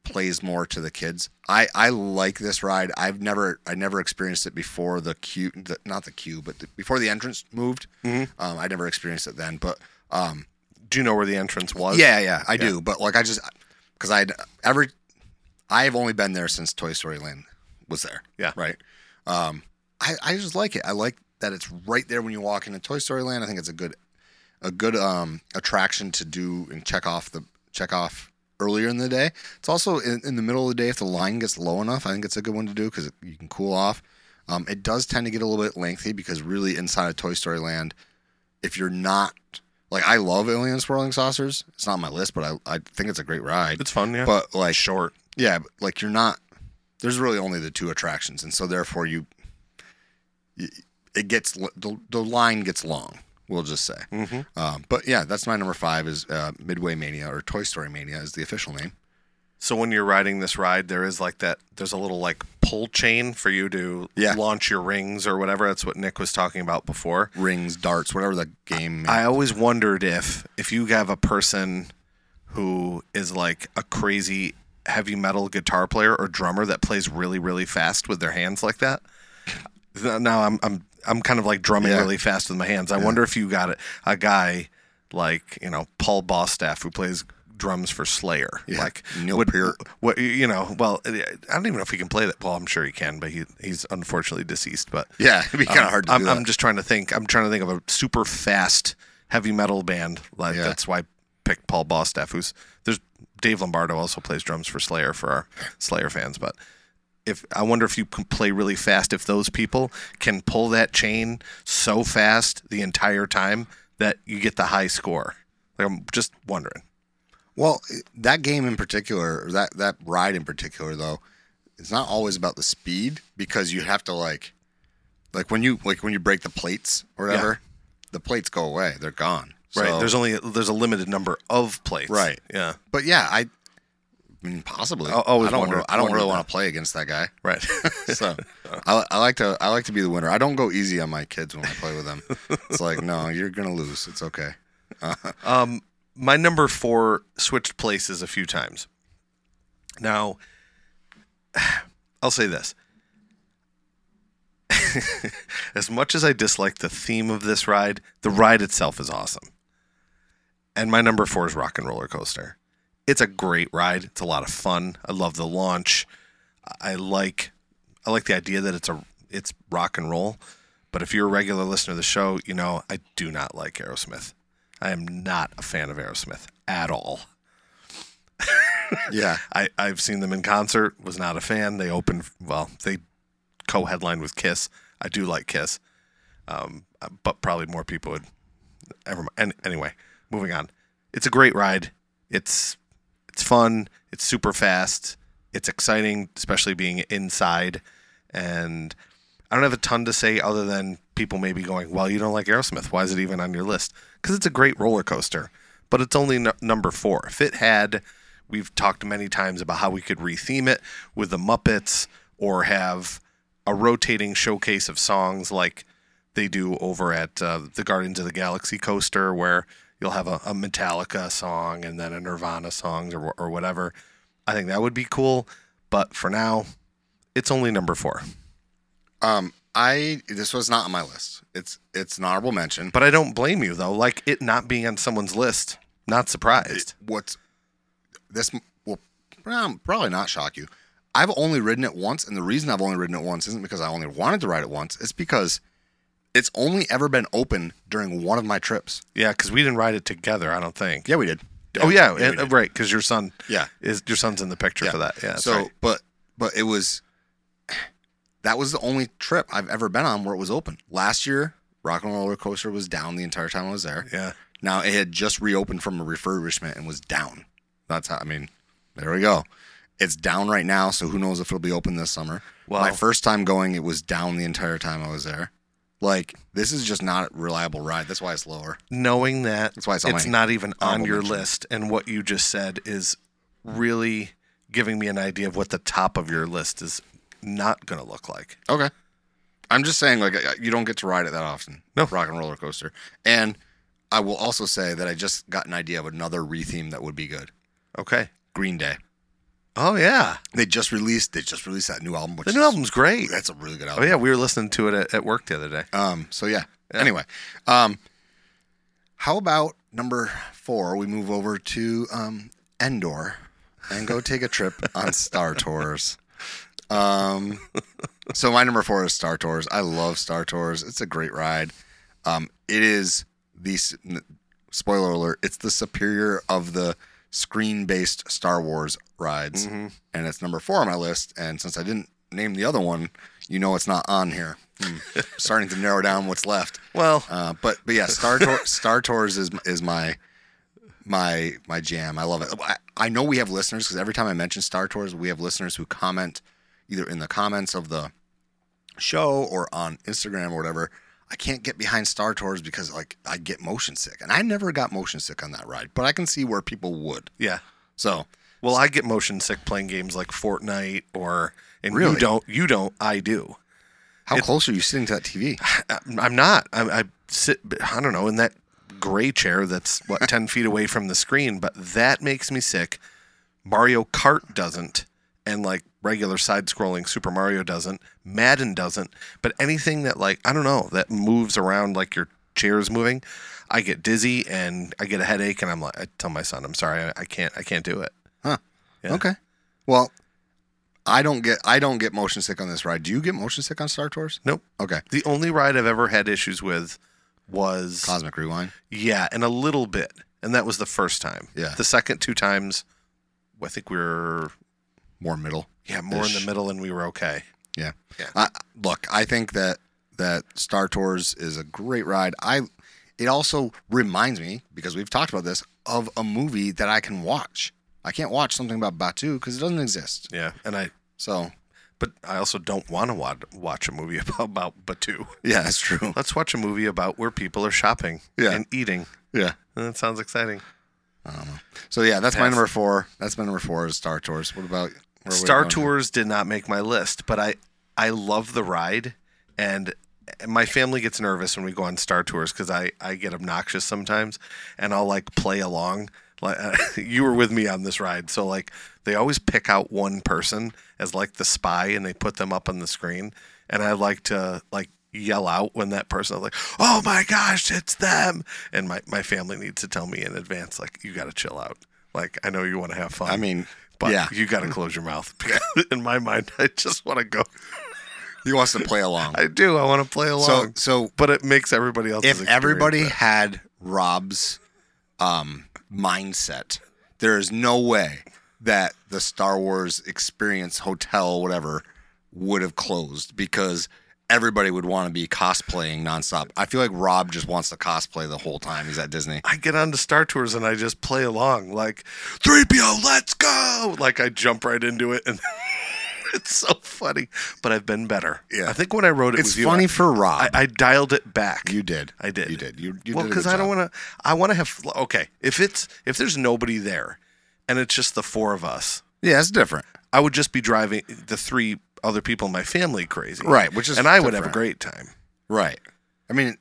plays more to the kids. I, I like this ride. I've never I never experienced it before the queue, the, not the queue, but the, before the entrance moved. Um, I never experienced it then, but um, Do you know where the entrance was? yeah, yeah, I do. But like I just because I every I've only been there since Toy Story Land was there. Yeah. right. Um, I I just like it. I like that it's right there when you walk into Toy Story Land. I think it's a good a good um attraction to do and check off the check off earlier in the day. It's also in, in the middle of the day if the line gets low enough. I think it's a good one to do because you can cool off. Um, it does tend to get a little bit lengthy because really inside of Toy Story Land, if you're not like I love Alien Swirling Saucers, it's not on my list, but I I think it's a great ride. It's fun. Yeah. But like short. yeah, but like you're not. There's really only the two attractions, and so therefore you. y- It gets the the line gets long. We'll just say. Mm-hmm. Um, but yeah, that's my number five is uh, Midway Mania or Toy Story Mania is the official name. So when you're riding this ride, there is like that. There's a little like pull chain for you to Yeah. launch your rings or whatever. That's what Nick was talking about before. Rings, darts, whatever the game. I always wondered if if you have a person who is like a crazy heavy metal guitar player or drummer that plays really really fast with their hands like that. Now I'm I'm I'm kind of like drumming Yeah. really fast with my hands. I wonder if you got it, a guy like you know Paul Bostaph who plays drums for Slayer. Yeah. Like Neil would, Peart. What you know? Well, I don't even know if he can play that. Well, I'm sure he can, but he he's unfortunately deceased. But yeah, it'd be kind of um, hard to I'm. I'm just trying to think. I'm trying to think of a super fast heavy metal band. Like Yeah. that's why I picked Paul Bostaph, who's there's Dave Lombardo also plays drums for Slayer for our Slayer fans, but if I wonder if you can play really fast, if those people can pull that chain so fast the entire time that you get the high score. Like I'm just wondering. Well, that game in particular, or that that ride in particular, though, it's not always about the speed because you have to like, like when you like when you break the plates or whatever, the plates go away; they're gone. Right. So- there's only there's a limited number of plates. Right. Yeah. but yeah, I, I mean, possibly. I always I don't. wonder- I don't really want to play against that guy. Right. So I, I like to I like to be the winner. I don't go easy on my kids when I play with them. It's like no, you're gonna lose. It's okay. Um, my number four switched places a few times. Now, I'll say this. as much as I dislike the theme of this ride, the ride itself is awesome. And my number four is Rock and Roller Coaster. It's a great ride. It's a lot of fun. I love the launch. I like I like the idea that it's a it's rock and roll. But if you're a regular listener to the show, you know I do not like Aerosmith. I am not a fan of Aerosmith at all. Yeah. I, I've seen them in concert, was not a fan. They opened, well, they co headlined with Kiss. I do like Kiss, um, but probably more people would ever. And anyway, moving on. It's a great ride. It's it's fun. It's super fast. It's exciting, especially being inside. And I don't have a ton to say other than people may be going, "Well, you don't like Aerosmith. Why is it even on your list?" Because it's a great roller coaster, but it's only n- number four. If it had, we've talked many times about how we could retheme it with the Muppets or have a rotating showcase of songs like they do over at uh, the Guardians of the Galaxy coaster, where you'll have a, a Metallica song and then a Nirvana song or, or whatever. I think that would be cool. But for now, it's only number four. Um, I this was not on my list. It's it's an honorable mention. But I don't blame you though. Like it not being on someone's list, not surprised. What's this will um, probably not shock you. I've only ridden it once, and the reason I've only ridden it once isn't because I only wanted to ride it once. It's because it's only ever been open during one of my trips. Yeah, because we didn't ride it together. I don't think. Yeah, we did. oh yeah, we and- did. right. Because your son. Yeah. Is your son's in the picture for that? Yeah. so, right. but but it was that was the only trip I've ever been on where it was open. Last year, Rock and Roller Coaster was down the entire time I was there. Yeah. Now it had just reopened from a refurbishment and was down. That's how I mean, there we go. It's down right now, so who knows if it'll be open this summer. Well, My first time going, it was down the entire time I was there. Like this is just not a reliable ride. That's why it's lower. knowing that That's why it's on my not even on honorable your mention. list and what you just said is really giving me an idea of what the top of your list is not going to look like Okay. I'm just saying, like, you don't get to ride it that often. No. Rock and roller coaster. And I will also say that I just got an idea of another retheme that would be good. okay Green Day. Oh yeah They just released. They just released that new album. Which the new is- album's great That's a really good album. oh album. yeah we were listening to it at, at work the other day Um. So yeah. Anyway, um, how about number four? We move over to um Endor and go take a trip on Star Tours. Um. So my number four is Star Tours. I love Star Tours. It's a great ride. Um. It is the spoiler alert. It's the superior of the screen-based Star Wars rides, and it's number four on my list. And since I didn't name the other one, you know it's not on here. Hmm. Starting to narrow down what's left. well Uh, but but yeah, Star Tour, Star Tours is is my my my jam. I love it. I, I know we have listeners because every time I mention Star Tours, we have listeners who comment either in the comments of the show or on Instagram or whatever. I can't get behind Star Tours because like I get motion sick, and I never got motion sick on that ride. But I can see where people would. yeah So well i get motion sick playing games like fortnite or and you don't you don't i do how close are you sitting to that TV? I'm not. I, I sit. I don't know in that gray chair that's what ten feet away from the screen, but that makes me sick. Mario Kart doesn't, and like regular side-scrolling Super Mario doesn't. Madden doesn't. But anything that like I don't know that moves around like your chair is moving, I get dizzy and I get a headache, and I'm like, I tell my son, I'm sorry, I, I can't, I can't do it. Huh. Yeah. Okay. Well, I don't get I don't get motion sick on this ride. Do you get motion sick on Star Tours? Nope. Okay. The only ride I've ever had issues with was Cosmic Rewind. Yeah, and a little bit. and that was the first time. Yeah. The second two times, I think we were More middle. Yeah more in the middle, and we were okay. Yeah. Yeah. I, look, I think that that Star Tours is a great ride. I it also reminds me because we've talked about this of a movie that I can watch. I can't watch something about Batuu because it doesn't exist. Yeah, and I So but I also don't want to watch, watch a movie about, about Batuu. yeah, that's true. Let's watch a movie about where people are shopping Yeah. and eating. Yeah. And that sounds exciting. So yeah, that's my number four. That's my number four is Star Tours. What about where are we Star? Tours did not make my list, but I I love the ride, and my family gets nervous when we go on Star Tours because I I get obnoxious sometimes, and I'll like play along. Like you were with me on this ride, so like they always pick out one person as like the spy, and they put them up on the screen, and I like to like yell out when that person is like, "Oh my gosh, it's them!" And my my family needs to tell me in advance, like, "You got to chill out." Like I know you want to have fun. I mean, But yeah, you got to close your mouth. In my mind, I just want to go. he wants to play along. I do. I want to play along. so but it makes everybody else. if everybody had Rob's um, mindset, there is no way that the Star Wars Experience Hotel, whatever, would have closed because everybody would want to be cosplaying nonstop. I feel like Rob just wants to cosplay the whole time he's at Disney. I get onto Star Tours and I just play along, like three PO, let's go. Like I jump right into it, and it's so funny. But I've been better. Yeah. I think when I wrote it, It's with you, funny I- for Rob. I, I dialed it back. you did. I did. You did. You, you well, did because I don't want to. I want to have. Okay, if it's if there's nobody there, and it's just the four of us, Yeah, it's different. I would just be driving the three other people in my family crazy. Right, which is and I would have a great time. Right. I mean,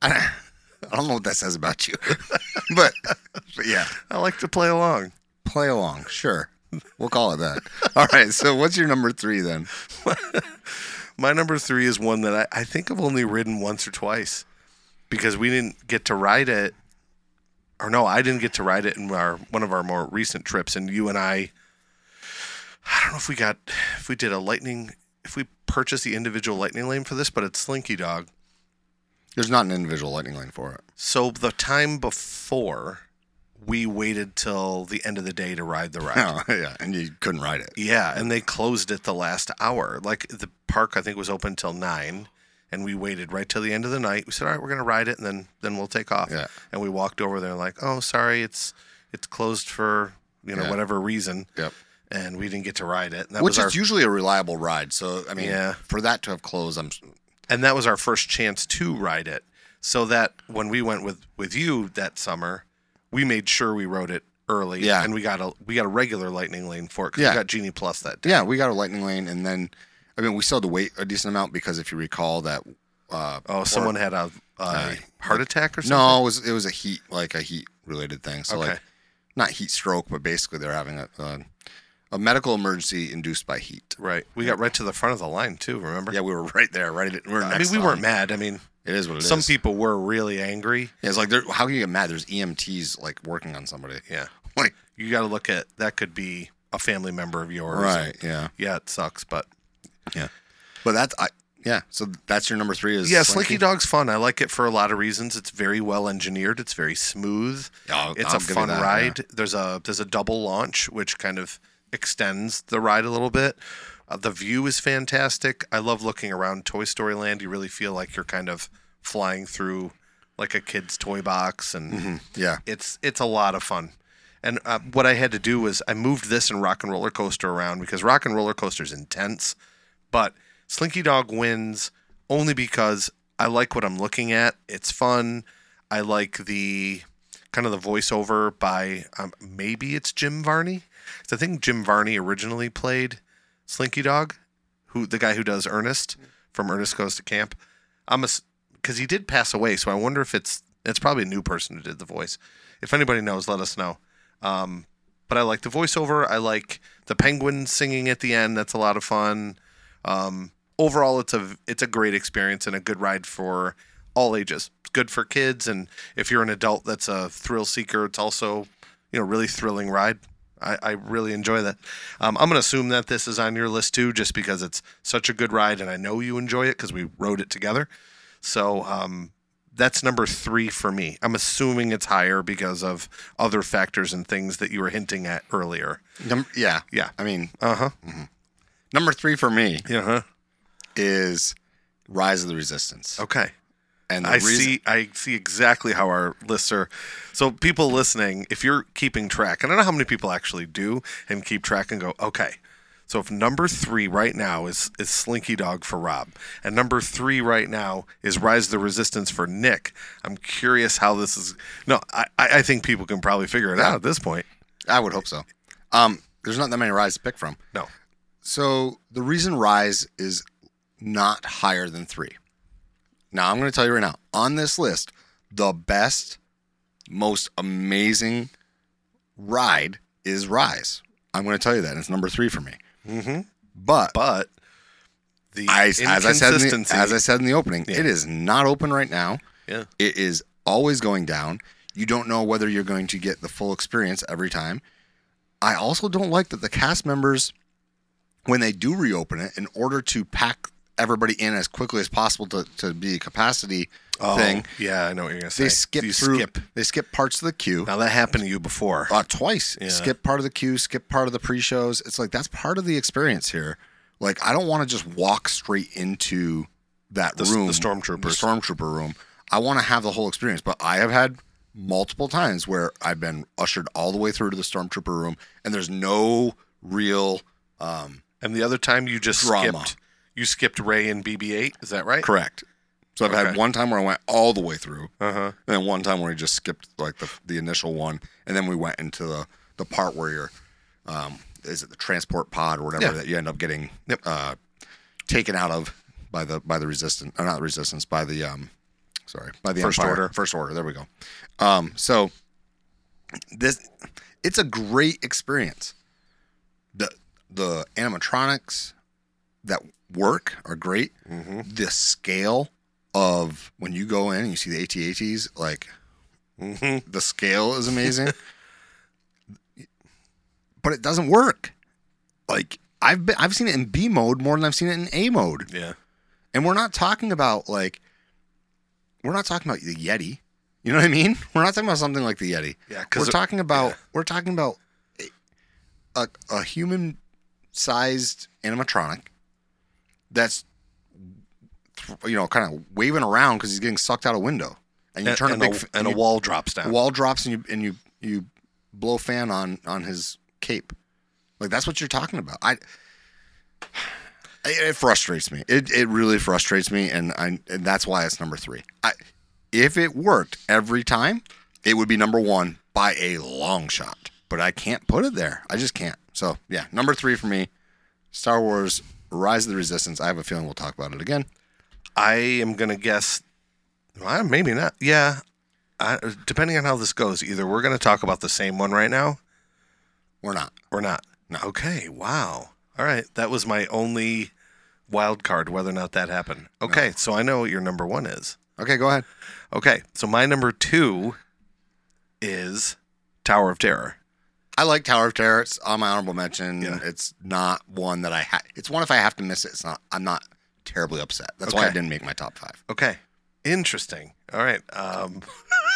I, I don't know what that says about you, but, but yeah, I like to play along. play along. Sure. We'll call it that. All right. So what's your number three then? My number three is one that I, I think I've only ridden once or twice because we didn't get to ride it. Or no, I didn't get to ride it in our one of our more recent trips, and you and I. I don't know if we got if we did a lightning if we purchased the individual lightning lane for this, but it's Slinky Dog. There's not an individual lightning lane for it. So the time before, we waited till the end of the day to ride the ride. Oh, yeah. And you couldn't ride it. Yeah, and they closed it the last hour. Like the park, I think was open till nine, and we waited right till the end of the night. We said, "All right, we're gonna ride it, and then then we'll take off." Yeah. And we walked over there, like, "Oh, sorry, it's it's closed for you know Yeah. whatever reason," Yep. And we didn't get to ride it. Which is our usually a reliable ride. So, I mean, Yeah. for that to have closed, I'm and that was our first chance to ride it. So that when we went with with you that summer, we made sure we rode it early. Yeah. and we got a we got a regular lightning lane for it Yeah. we got Genie Plus that day. Yeah, we got a lightning lane, and then I mean we still had to wait a decent amount because if you recall that. Uh, Oh, someone had a, a heart attack or something. no, it was it was a heat like a heat related thing. So Okay. like not heat stroke, but basically they're having a, a a medical emergency induced by heat. Right. We got right to the front of the line too. Remember? Yeah, we were right there, right. At, we were I mean, we to weren't mad. I mean, It is what it is. some people were really angry. Yeah, it's like how can you get mad? There's EMTs like working on somebody. Yeah. Like You got to look at that. Could be a family member of yours. right, and- yeah, Yeah, it sucks, but yeah. But that's I yeah. So that's your number three is yeah, Slinky Dog's fun. I like it for a lot of reasons. It's very well engineered. It's very smooth. Yeah, I'll- it's I'll a fun that, yeah. ride. There's a there's a double launch which kind of extends the ride a little bit. Uh, the view is fantastic. I love looking around Toy Story Land. You really feel like you're kind of flying through like a kid's toy box and Yeah, it's it's a lot of fun. And uh, what I had to do was I moved this and Rock and Roller Coaster around because Rock and Roller Coaster is intense, but Slinky Dog wins only because I like what I'm looking at. It's fun. I like the kind of the voiceover by um, maybe it's Jim Varney. 'Cause I think Jim Varney originally played Slinky Dog, who the guy who does Ernest from Ernest Goes to Camp. I'm because he did pass away, so I wonder if it's it's probably a new person who did the voice. If anybody knows, let us know. Um, but I like the voiceover. I like the penguin singing at the end. That's a lot of fun. Um, overall, it's a it's a great experience and a good ride for all ages. It's good for kids, and if you're an adult that's a thrill seeker, it's also you know really thrilling ride. I, I really enjoy that. Um, I'm going to assume that this is on your list too, just because it's such a good ride, and I know you enjoy it because we rode it together. So um, that's number three for me. I'm assuming it's higher because of other factors and things that you were hinting at earlier. Num- yeah. Yeah. I mean, Uh huh. number three for me Yeah. Huh. is Rise of the Resistance. Okay. And I reason- see. I see exactly how our lists are. So people listening, if you're keeping track, and I don't know how many people actually do and keep track and go, okay. So if number three right now is is Slinky Dog for Rob, and number three right now is Rise of the Resistance for Nick, I'm curious how this is. No, I, I I think people can probably figure it out at this point. I would hope so. Um, there's not that many Rise to pick from. No. So the reason Rise is not higher than three. Now I'm going to tell you right now on this list, the best, most amazing ride is Rise. I'm going to tell you that it's number three for me. Mm-hmm. But But the I, as I said, in the, as I said in the opening, Yeah. it is not open right now. yeah. It is always going down. You don't know whether you're going to get the full experience every time. I also don't like that the cast members, when they do reopen it, in order to pack everybody in as quickly as possible to, to be a capacity Oh, thing, yeah, I know what you're gonna say. they skip you through. skip. They skip parts of the queue. Now that happened to you before. Uh, twice. Yeah. Skip part of the queue, skip part of the pre-shows. It's like that's part of the experience here. Like I don't want to just walk straight into that The- room, the stormtroopers. the stormtrooper room. I want to have the whole experience. But I have had multiple times where I've been ushered all the way through to the stormtrooper room, and there's no real um, And the other time you just Drama. skipped. You skipped Rey and BB-8. Is that right? correct. So I've Okay. had one time where I went all the way through, Uh huh. and then one time where I just skipped like the the initial one, and then we went into the the part where you're, um, is it the transport pod or whatever Yeah. that you end up getting Yep. uh, taken out of by the by the resistance, or not the resistance, by the um, sorry, by the First Empire. Order. First order. There we go. Um, so this it's a great experience. The the animatronics that work are great. Mm-hmm. The scale of when you go in and you see the AT-ATs, like Mm-hmm. the scale is amazing. but it doesn't work. Like I've been, I've seen it in B mode more than I've seen it in A mode. Yeah. And we're not talking about like we're not talking about the Yeti. You know what I mean? We're not talking about something like the Yeti. Yeah, we're talking about yeah. we're talking about a, a, a human sized animatronic that's you know kind of waving around because he's getting sucked out a window, and you And, turn and a big a, f- and a you- wall drops down. wall drops and you and you you blow fan on on his cape. Like that's what you're talking about. I it, it frustrates me. It it really frustrates me, and I and that's why it's number three. I if it worked every time, it would be number one by a long shot. But I can't put it there. I just can't. So yeah, number three for me, Star Wars: Rise of the Resistance. I have a feeling we'll talk about it again. I am gonna guess. Well, maybe not. Yeah. I, depending on how this goes, either we're gonna talk about the same one right now We're not. or not. No. Okay. Wow. All right. That was my only wild card, whether or not that happened. Okay. So I know what your number one is. Okay, go ahead. Okay. So my number two is Tower of Terror. I like Tower of Terror. It's on my honorable mention. Yeah. It's not one that I ha- it's one if I have to miss it. It's not. I'm not terribly upset. That's why I didn't make my top five. Okay. Interesting. All right. Um,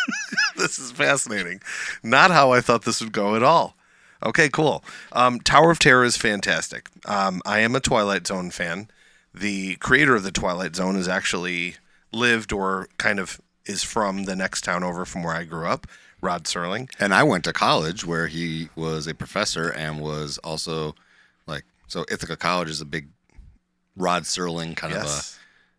this is fascinating. Not how I thought this would go at all. Okay, cool. Um, Tower of Terror is fantastic. Um, I am a Twilight Zone fan. The creator of the Twilight Zone has actually lived or kind of is from the next town over from where I grew up, Rod Serling. And I went to college where he was a professor and was also like so. Ithaca College is a big Rod Serling kind of a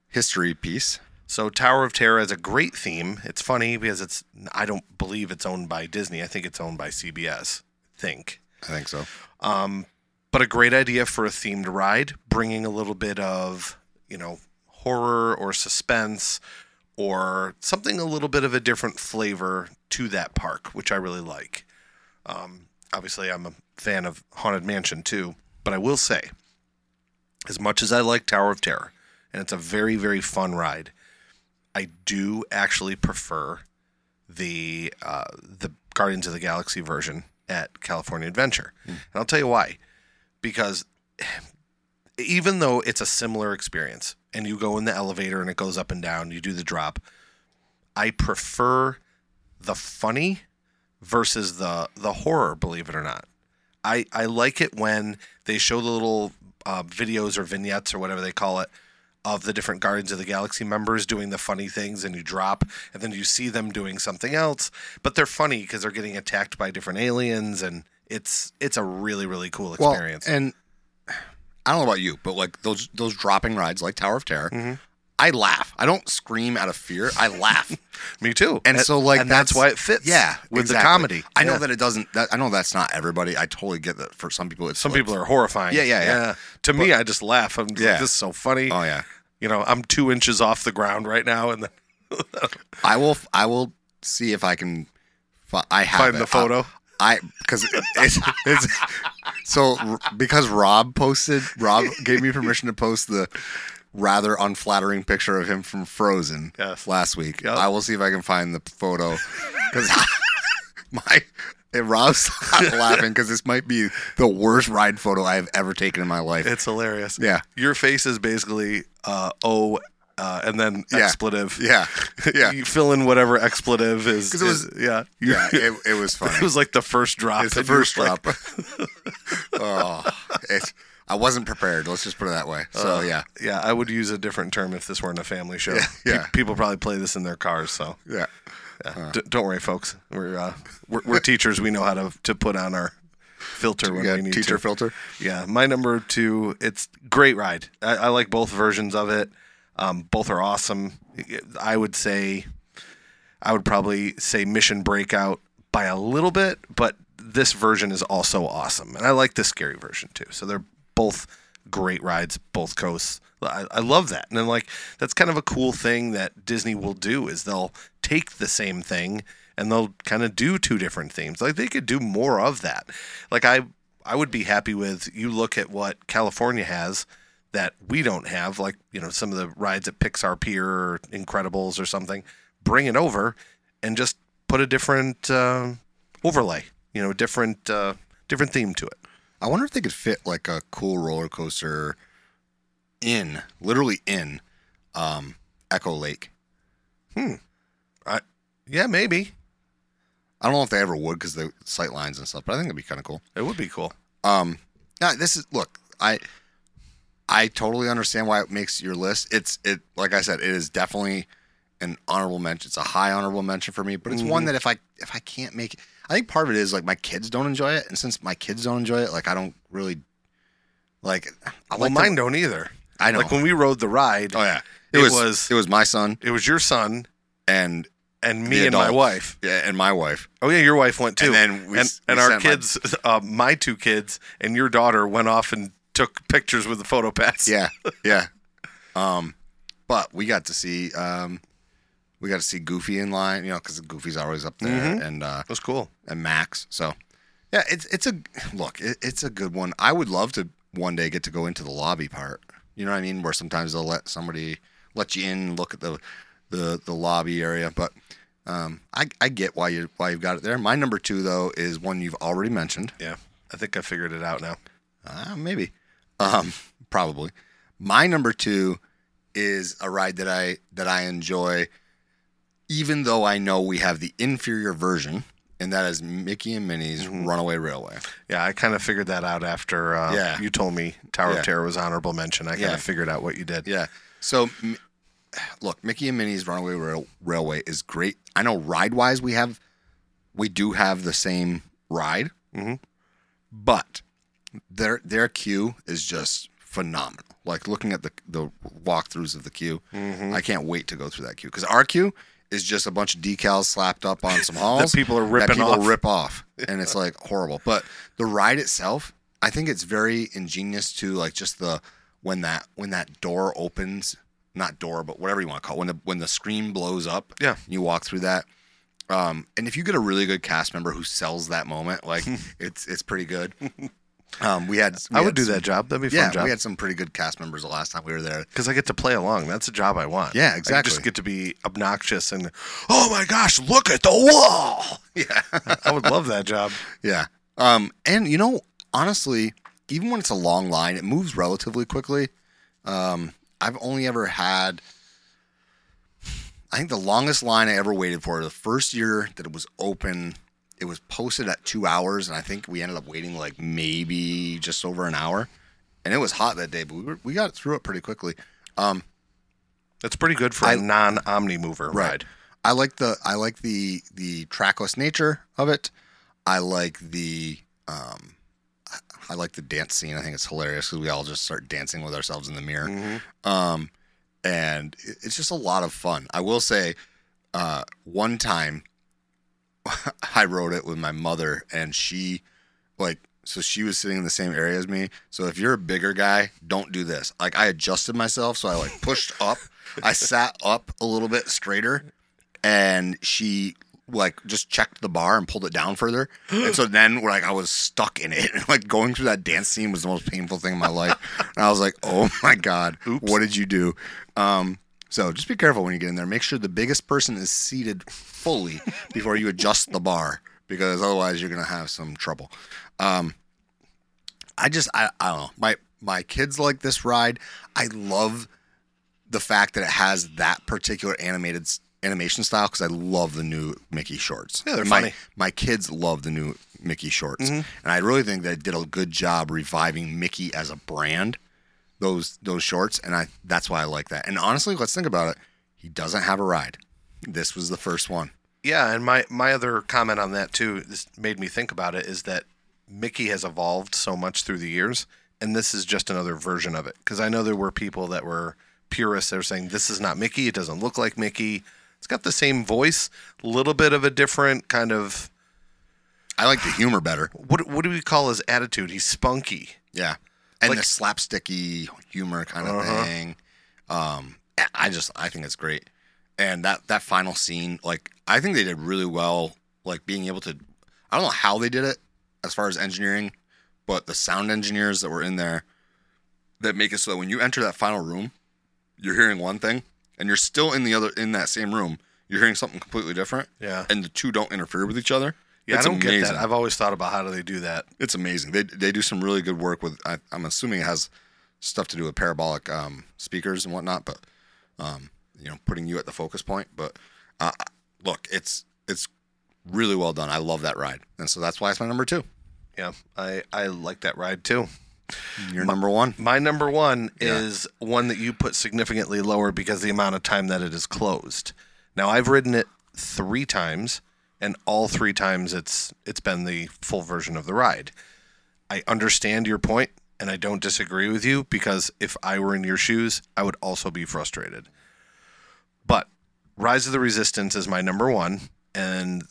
history piece. So Tower of Terror is a great theme. It's funny because it's I don't believe it's owned by Disney. I think it's owned by CBS. Think. I think so. Um, but a great idea for a themed ride, bringing a little bit of, you know, horror or suspense or something a little bit of a different flavor to that park, which I really like. Um, obviously, I'm a fan of Haunted Mansion too, but I will say, as much as I like Tower of Terror, and it's a very, very fun ride, I do actually prefer the uh, the Guardians of the Galaxy version at California Adventure, and I'll tell you why. Because even though it's a similar experience, and you go in the elevator and it goes up and down, you do the drop. I prefer the funny versus the the horror. Believe it or not, I I like it when they show the little uh, videos or vignettes or whatever they call it of the different Guardians of the Galaxy members doing the funny things, and you drop, and then you see them doing something else. But they're funny because they're getting attacked by different aliens, and it's it's a really really cool Well, experience. and I don't know about you, but like those those dropping rides like Tower of Terror, Mm-hmm. I laugh. I don't scream out of fear. I laugh. Me too. And so like and that's, why it fits. Yeah, with exactly. the comedy. I know Yeah. that it doesn't. That, I know that's not everybody. I totally get that. For some people, it's Some like- people are horrifying. Yeah, yeah, yeah. To me, I just laugh. I'm just Yeah. like, this is so funny. Oh yeah. You know, I'm two inches off the ground right now, and then I will. I will see if I can. Fi- I have Find it. the photo? I because it's, it's so because Rob posted. Rob gave me permission to post the rather unflattering picture of him from Frozen Yes. last week. Yep. I will see if I can find the photo because my. And Rob's laughing because this might be the worst ride photo I have ever taken in my life. it's hilarious. Yeah. Your face is basically uh, O, uh, and then Yeah. expletive. yeah, yeah, You fill in whatever expletive is. 'Cause it was- is- yeah. yeah. It, it was fun. It was like the first drop. It's the first like, drop. oh, it's, I wasn't prepared. Let's just put it that way. So yeah, Yeah, I would use a different term if this weren't a family show. Pe- yeah. people probably play this in their cars, so yeah. yeah. D- don't worry, folks. We're, uh, we're we're teachers. We know how to to put on our filter when We we need teacher to. filter. Yeah, my number two. It's great ride. I, I like both versions of it. Um, both are awesome. I would say, I would probably say Mission Breakout by a little bit, but this version is also awesome, and I like the scary version too. So they're both great rides, both coasts. I, I love that, and then like that's kind of a cool thing that Disney will do is they'll take the same thing and they'll kind of do two different themes. Like they could do more of that. Like I I would be happy with you look at what California has that we don't have, like, you know, some of the rides at Pixar Pier or Incredibles or something. Bring it over and just put a different uh, overlay, you know, different uh, different theme to it. I wonder if they could fit like a cool roller coaster in, literally in, um, Echo Lake. Hmm. I, yeah, maybe. I don't know if they ever would because the sight lines and stuff, but I think it'd be kind of cool. It would be cool. Um, now this is look, I, I totally understand why it makes your list. It's it like I said, it is definitely an honorable mention. It's a high honorable mention for me, but it's Mm-hmm. one that if I if I can't make it, I think part of it is like my kids don't enjoy it, and since my kids don't enjoy it, like I don't really like. I well, like to- mine don't either. I know. Like when we rode the ride, oh yeah, it it, was, was- it was my son it was your son and and me and my wife. yeah, and my wife. Oh yeah, your wife went too. And then we and, we and our sent my- kids, uh, my two kids, and your daughter went off and took pictures with the photo pass. Yeah, yeah. Um, but we got to see um, we got to see Goofy in line, you know, because Goofy's always up there, Mm-hmm. and uh, it was cool. and Max. So yeah, it's it's a look. It, it's a good one. I would love to one day get to go into the lobby part. You know what I mean? Where sometimes they'll let somebody let you in, and look at the the the lobby area. But um, I I get why you why you've got it there. My number two though is one you've already mentioned. Yeah, I think I figured it out now. Uh, maybe. Um, probably. My number two is a ride that I that I enjoy, even though I know we have the inferior version, and that is Mickey and Minnie's Runaway Railway. Yeah, I kind of figured that out after uh, Yeah. you told me Tower Yeah. of Terror was honorable mention. I kind Yeah. of figured out what you did. Yeah. So, m- look, Mickey and Minnie's Runaway Rail- Railway is great. I know ride wise we have, we do have the same ride, Mhm. but their their queue is just phenomenal. Like looking at the the walkthroughs of the queue, Mm-hmm. I can't wait to go through that queue because our queue is just a bunch of decals slapped up on some halls that people are ripping that people off. rip off, and it's like horrible. But the ride itself, I think it's very ingenious to like just the when that when that door opens, not door, but whatever you want to call it, when the when the screen blows up, Yeah. you walk through that. Um, and if you get a really good cast member who sells that moment, like it's it's pretty good. Um, we had we I would had do some- that job. That'd be a Yeah, fun job. we had some pretty good cast members the last time we were there. because I get to play along. That's a job I want. Yeah, I exactly. just get to be obnoxious and, oh my gosh, look at the wall. Yeah. I would love that job. Yeah. Um, and you know, honestly, even when it's a long line, it moves relatively quickly. Um, I've only ever had I think the longest line I ever waited for the first year that it was open. It was posted at two hours, and I think we ended up waiting like maybe just over an hour. And it was hot that day, but we were, we got through it pretty quickly. That's pretty good for a I- non Omni mover ride. I like the I like the the trackless nature of it. I like the um, I- I like the dance scene. I think it's hilarious because we all just start dancing with ourselves in the mirror. Um, and it- it's just a lot of fun. I will say, uh, one time I rode it with my mother, and she like so she was sitting in the same area as me. So if you're a bigger guy, don't do this. Like I adjusted myself, so I like pushed up. I sat up a little bit straighter, and she like just checked the bar and pulled it down further. And so then like I was stuck in it. And, like going through that dance scene was the most painful thing in my life. And I was like, oh my God, what did you do? Um, so just be careful when you get in there. Make sure the biggest person is seated fully before you adjust the bar, because otherwise you're gonna have some trouble. Um, I just I, I don't know. My my kids like this ride. I love the fact that it has that particular animated animation style because I love the new Mickey shorts. Yeah, they're my, funny. My kids love the new Mickey shorts, Mm-hmm. and I really think they did a good job reviving Mickey as a brand. Those those shorts, and I that's why I like that. And honestly, let's think about it. He doesn't have a ride. This was the first one. Yeah, and my my other comment on that too, this made me think about it, is that Mickey has evolved so much through the years, and this is just another version of it. Because I know there were people that were purists that were saying this is not Mickey, it doesn't look like Mickey. It's got the same voice, a little bit of a different kind of I like the humor better. what what do we call his attitude? He's spunky. Yeah. And Like- the slapsticky humor kind of Uh-huh. thing. Um, I- just I think it's great. And that that final scene, like I think they did really well, like being able to. I don't know how they did it as far as engineering, but the sound engineers that were in there that make it so that when you enter that final room, you're hearing one thing, and you're still in the other in that same room, you're hearing something completely different. Yeah. And the two don't interfere with each other. Yeah, It's I don't get amazing. that. I've always thought about how do they do that. It's amazing. They they do some really good work with. I, I'm assuming it has stuff to do with parabolic um, speakers and whatnot, but um, you know, putting you at the focus point. But uh, look, it's it's really well done. I love that ride, and so that's why it's my number two. Yeah, I I like that ride too. Your number one. My number one Yeah. is one that you put significantly lower because the amount of time that it is closed. Now I've ridden it three times, and all three times it's it's been the full version of the ride. I understand your point, and I don't disagree with you because if I were in your shoes, I would also be frustrated. But Rise of the Resistance is my number one, and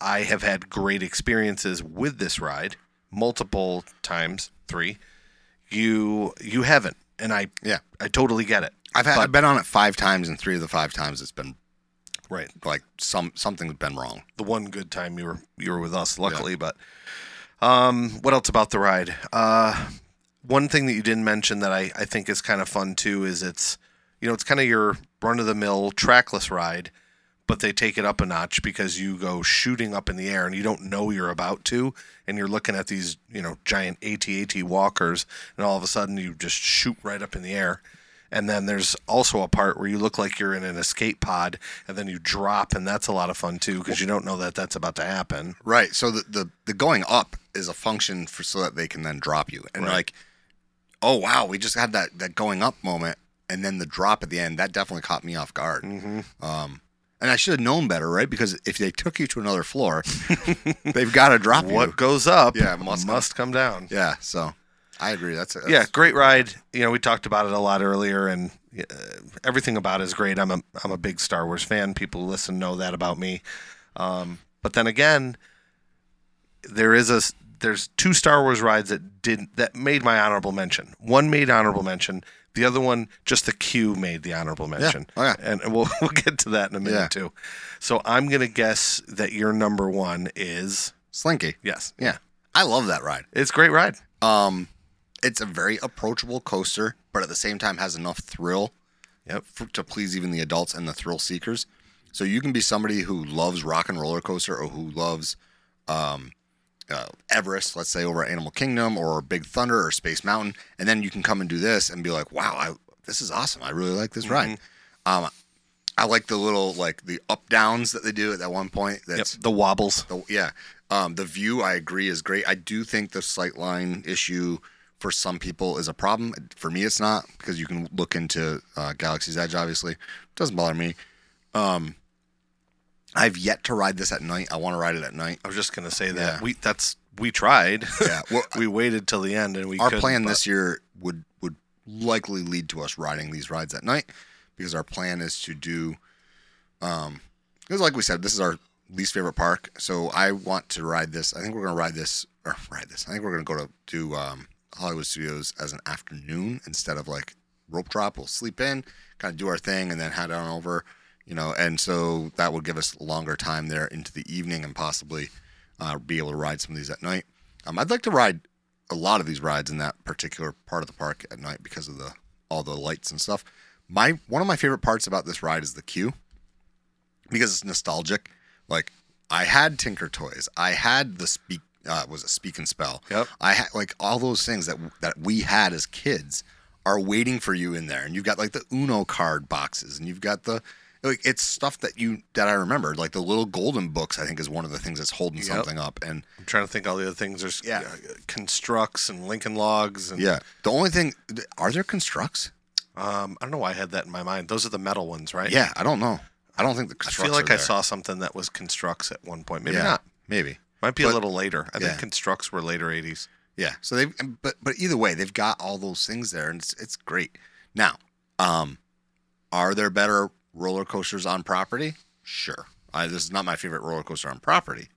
I have had great experiences with this ride multiple times, three. You you haven't, and I Yeah. I totally get it. I've had, But- I've been on it five times, and three of the five times it's been Right. like some something's been wrong. the one good time you were you were with us, luckily. But um, what else about the ride? Uh, one thing that you didn't mention that I, I think is kind of fun too is it's you know it's kind of your run of the mill trackless ride, but they take it up a notch because you go shooting up in the air and you don't know you're about to, and you're looking at these you know giant AT-AT walkers, and all of a sudden you just shoot right up in the air. And then there's also a part where you look like you're in an escape pod, and then you drop, and that's a lot of fun too because you don't know that that's about to happen. Right. So the, the the going up is a function for so that they can then drop you. And Right. like, oh wow, we just had that that going up moment, and then the drop at the end that definitely caught me off guard. Mm-hmm. Um, and I should have known better, right? Because if they took you to another floor, they've got to drop you. What goes up, Yeah, must must, come- come down. Yeah. So I agree. That's, that's yeah, great ride. You know, we talked about it a lot earlier, and uh, everything about it is great. I'm a I'm a big Star Wars fan. People who listen know that about me. Um, but then again, there is a there's two Star Wars rides that didn't that made my honorable mention. One made honorable mention. The other one, just the queue made the honorable mention. Oh, yeah. And we'll we'll get to that in a minute Yeah. too. So I'm gonna guess that your number one is Slinky. yes. Yeah. I love that ride. It's a great ride. Um, it's a very approachable coaster, but at the same time has enough thrill Yep. for, to please even the adults and the thrill seekers. So you can be somebody who loves rock and roller coaster or who loves um, uh, Everest, let's say over at Animal Kingdom or Big Thunder or Space Mountain, and then you can come and do this and be like, "Wow, I, this is awesome! I really like this ride." Um, I like the little like the up downs that they do at that one point. Yep. That's The wobbles. the, yeah. Um, the view I agree is great. I do think the sight line issue for some people is a problem. For me, it's not because you can look into uh, Galaxy's Edge. Obviously, it doesn't bother me. Um, I've yet to ride this at night. I want to ride it at night. I was just gonna say that Yeah. we that's we tried. Yeah, well, we waited till the end and we our plan but- this year would would likely lead to us riding these rides at night because our plan is to do um because like we said this is our least favorite park so i want to ride this i think we're going to ride this or ride this i think we're going to go to do um hollywood studios as an afternoon instead of like rope drop we'll sleep in kind of do our thing and then head on over you know and so that would give us longer time there into the evening and possibly uh, be able to ride some of these at night um, i'd like to ride a lot of these rides in that particular part of the park at night because of the all the lights and stuff. My one of my favorite parts about this ride is the queue because it's nostalgic. Like I had Tinker Toys, I had the speak uh, was a Speak and Spell. Yep. I had like all those things that that we had as kids are waiting for you in there, and you've got like the Uno card boxes, and you've got the like it's stuff that you that I remember. Like the little golden books, I think is one of the things that's holding Yep. something up, and I'm trying to think all the other things. There's Yeah. uh, Construx and Lincoln logs and yeah. The only thing are there Construx? Um, I don't know why I had that in my mind. Those are the metal ones, right? Yeah, I don't know. I don't think the Construx I feel like I saw something that was Construx at one point. Maybe yeah, not. Maybe. Might be a little later. I yeah. think Construx were later 80s. Yeah. So they've, but but either way, they've got all those things there, and it's it's great. Now, um, are there better roller coasters on property? Sure. I, this is not my favorite roller coaster on property.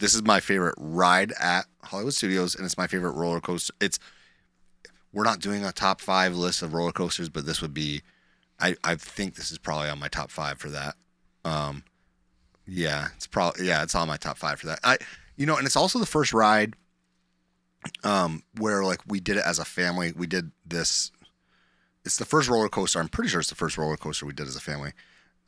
This is my favorite ride at Hollywood Studios, and it's my favorite roller coaster. It's we're not doing a top five list of roller coasters, but this would be. I I think this is probably on my top five for that. Um, yeah, it's probably yeah, it's on my top five for that. I you know, and it's also the first ride um where like we did it as a family. We did this it's the first roller coaster. I'm pretty sure it's the first roller coaster we did as a family.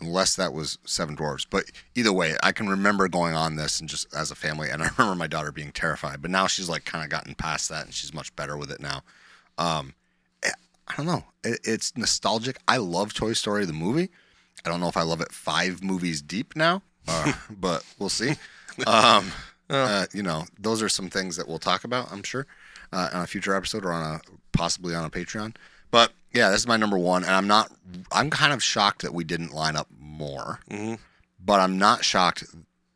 Unless that was Seven Dwarfs. But either way, I can remember going on this and just as a family and I remember my daughter being terrified. But now she's like kind of gotten past that and she's much better with it now. Um eh, I don't know. It, it's nostalgic. I love Toy Story the movie. I don't know if I love it five movies deep now, uh, but we'll see. Um, uh, you know, those are some things that we'll talk about, I'm sure, uh, on a future episode or on a possibly on a Patreon. But yeah, this is my number one, and I'm not. I'm kind of shocked that we didn't line up more, Mhm. but I'm not shocked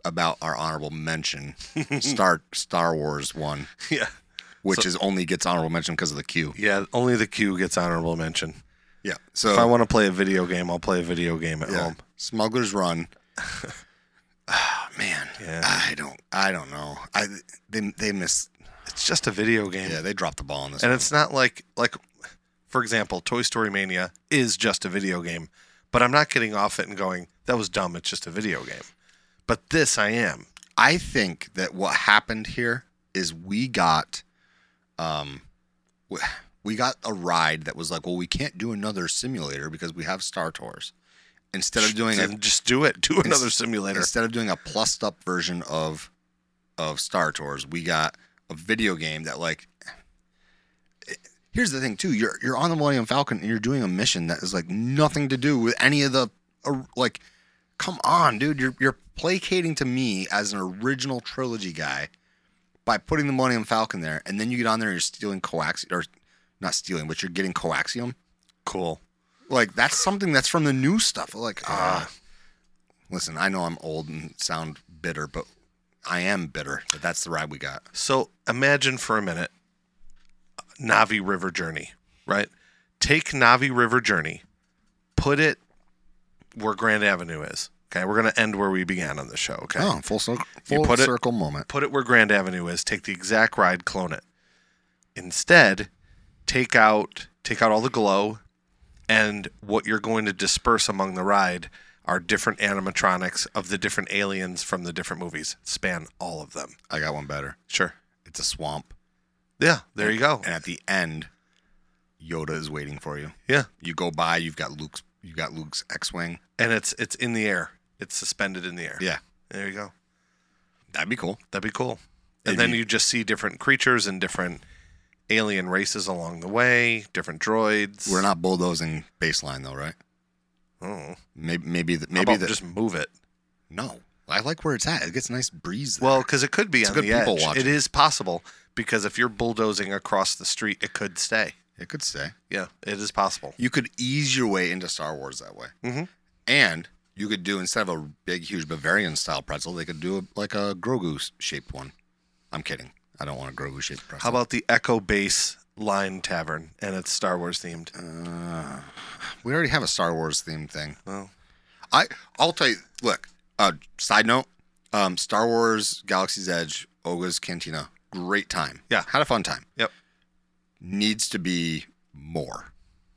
about our honorable mention, Star Star Wars one, Yeah. which is only gets honorable mention because of the queue. Yeah. Only the queue gets honorable mention. Yeah. So If I want to play a video game, I'll play a video game at yeah, home. Smuggler's Run. Ah, man, Yeah. I don't, I don't know. I they they miss. It's just a video game. Yeah, they dropped the ball on this. and one. it's not like like for example toy story mania is just a video game but i'm not getting off it and going that was dumb it's just a video game but this i am I think that what happened here is we got, um, we got a ride that was like, well, we can't do another simulator because we have Star Tours. Instead of doing a, just do it do another simulator instead of doing a plussed up version of of Star Tours, we got a video game that like. Here's the thing too. You're you're on the Millennium Falcon and you're doing a mission that is like nothing to do with any of the uh, like. Come on, dude. You're you're placating to me as an original trilogy guy by putting the Millennium Falcon there, and then you get on there and you're stealing coaxium or not stealing, but you're getting coaxium. cool Like that's something that's from the new stuff. Like, ah, listen, I know I'm old and sound bitter, but I am bitter that that's the ride we got. so imagine for a minute Na'vi River Journey right take Na'vi River Journey put it where grand avenue is okay we're going to end where we began on the show okay Oh, full circle, full put it- circle moment. put it where Grand Avenue is, take the exact ride, clone it. Instead, take out take out all the glow and what you're going to disperse among the ride are different animatronics of the different aliens from the different movies. Span all of them. I got one better. Sure. It's a swamp, Yeah, there you go. and at the end, Yoda is waiting for you. Yeah. You go by, you've got Luke's, you got Luke's X-wing. And it's it's in the air. It's suspended in the air. Yeah, There you go. that'd be cool. That'd be cool. And It'd then be- you just see different creatures and different alien races along the way, different droids. We're not bulldozing baseline though, right? Oh, Maybe maybe the, maybe the, just move it. no. I like where it's at. It gets a nice breeze. There. Well, because it could be It's on good the people edge. watching. It is possible because if you're bulldozing across the street, it could stay. it could stay. Yeah, it is possible. You could ease your way into Star Wars that way. Mhm. And you could do instead of a big, huge Bavarian style pretzel, they could do a, like a Grogu shaped one. I'm kidding. I don't want a Grogu shaped pretzel. How about the Echo Base Line Tavern and it's Star Wars themed? Uh, we already have a Star Wars themed thing. Well, I I'll tell you. Look. Uh, side note. Um, Star Wars Galaxy's Edge Oga's Cantina. Great time. Yeah. Had a fun time. Yep. Needs to be more.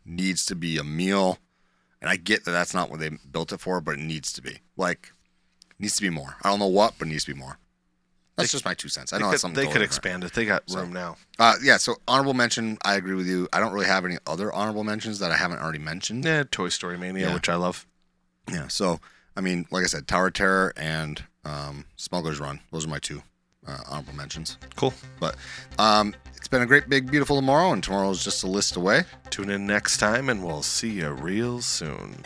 Needs to be a meal. And I get that that's not what they built it for, but it needs to be. Like, needs to be more. I don't know what, but it needs to be more. That's just my two cents. I they know could, something they could expand it. They got room now. Uh, yeah. So honorable mention. I agree with you. I don't really have any other honorable mentions that I haven't already mentioned. Yeah, Toy Story Mania, Yeah. which I love. Yeah. So, I mean, like I said, Tower of Terror and um, Smuggler's Run. Those are my two uh, honorable mentions. Cool. But um, it's been a great, big, beautiful tomorrow, and tomorrow is just a list away. Tune in next time and we'll see you real soon.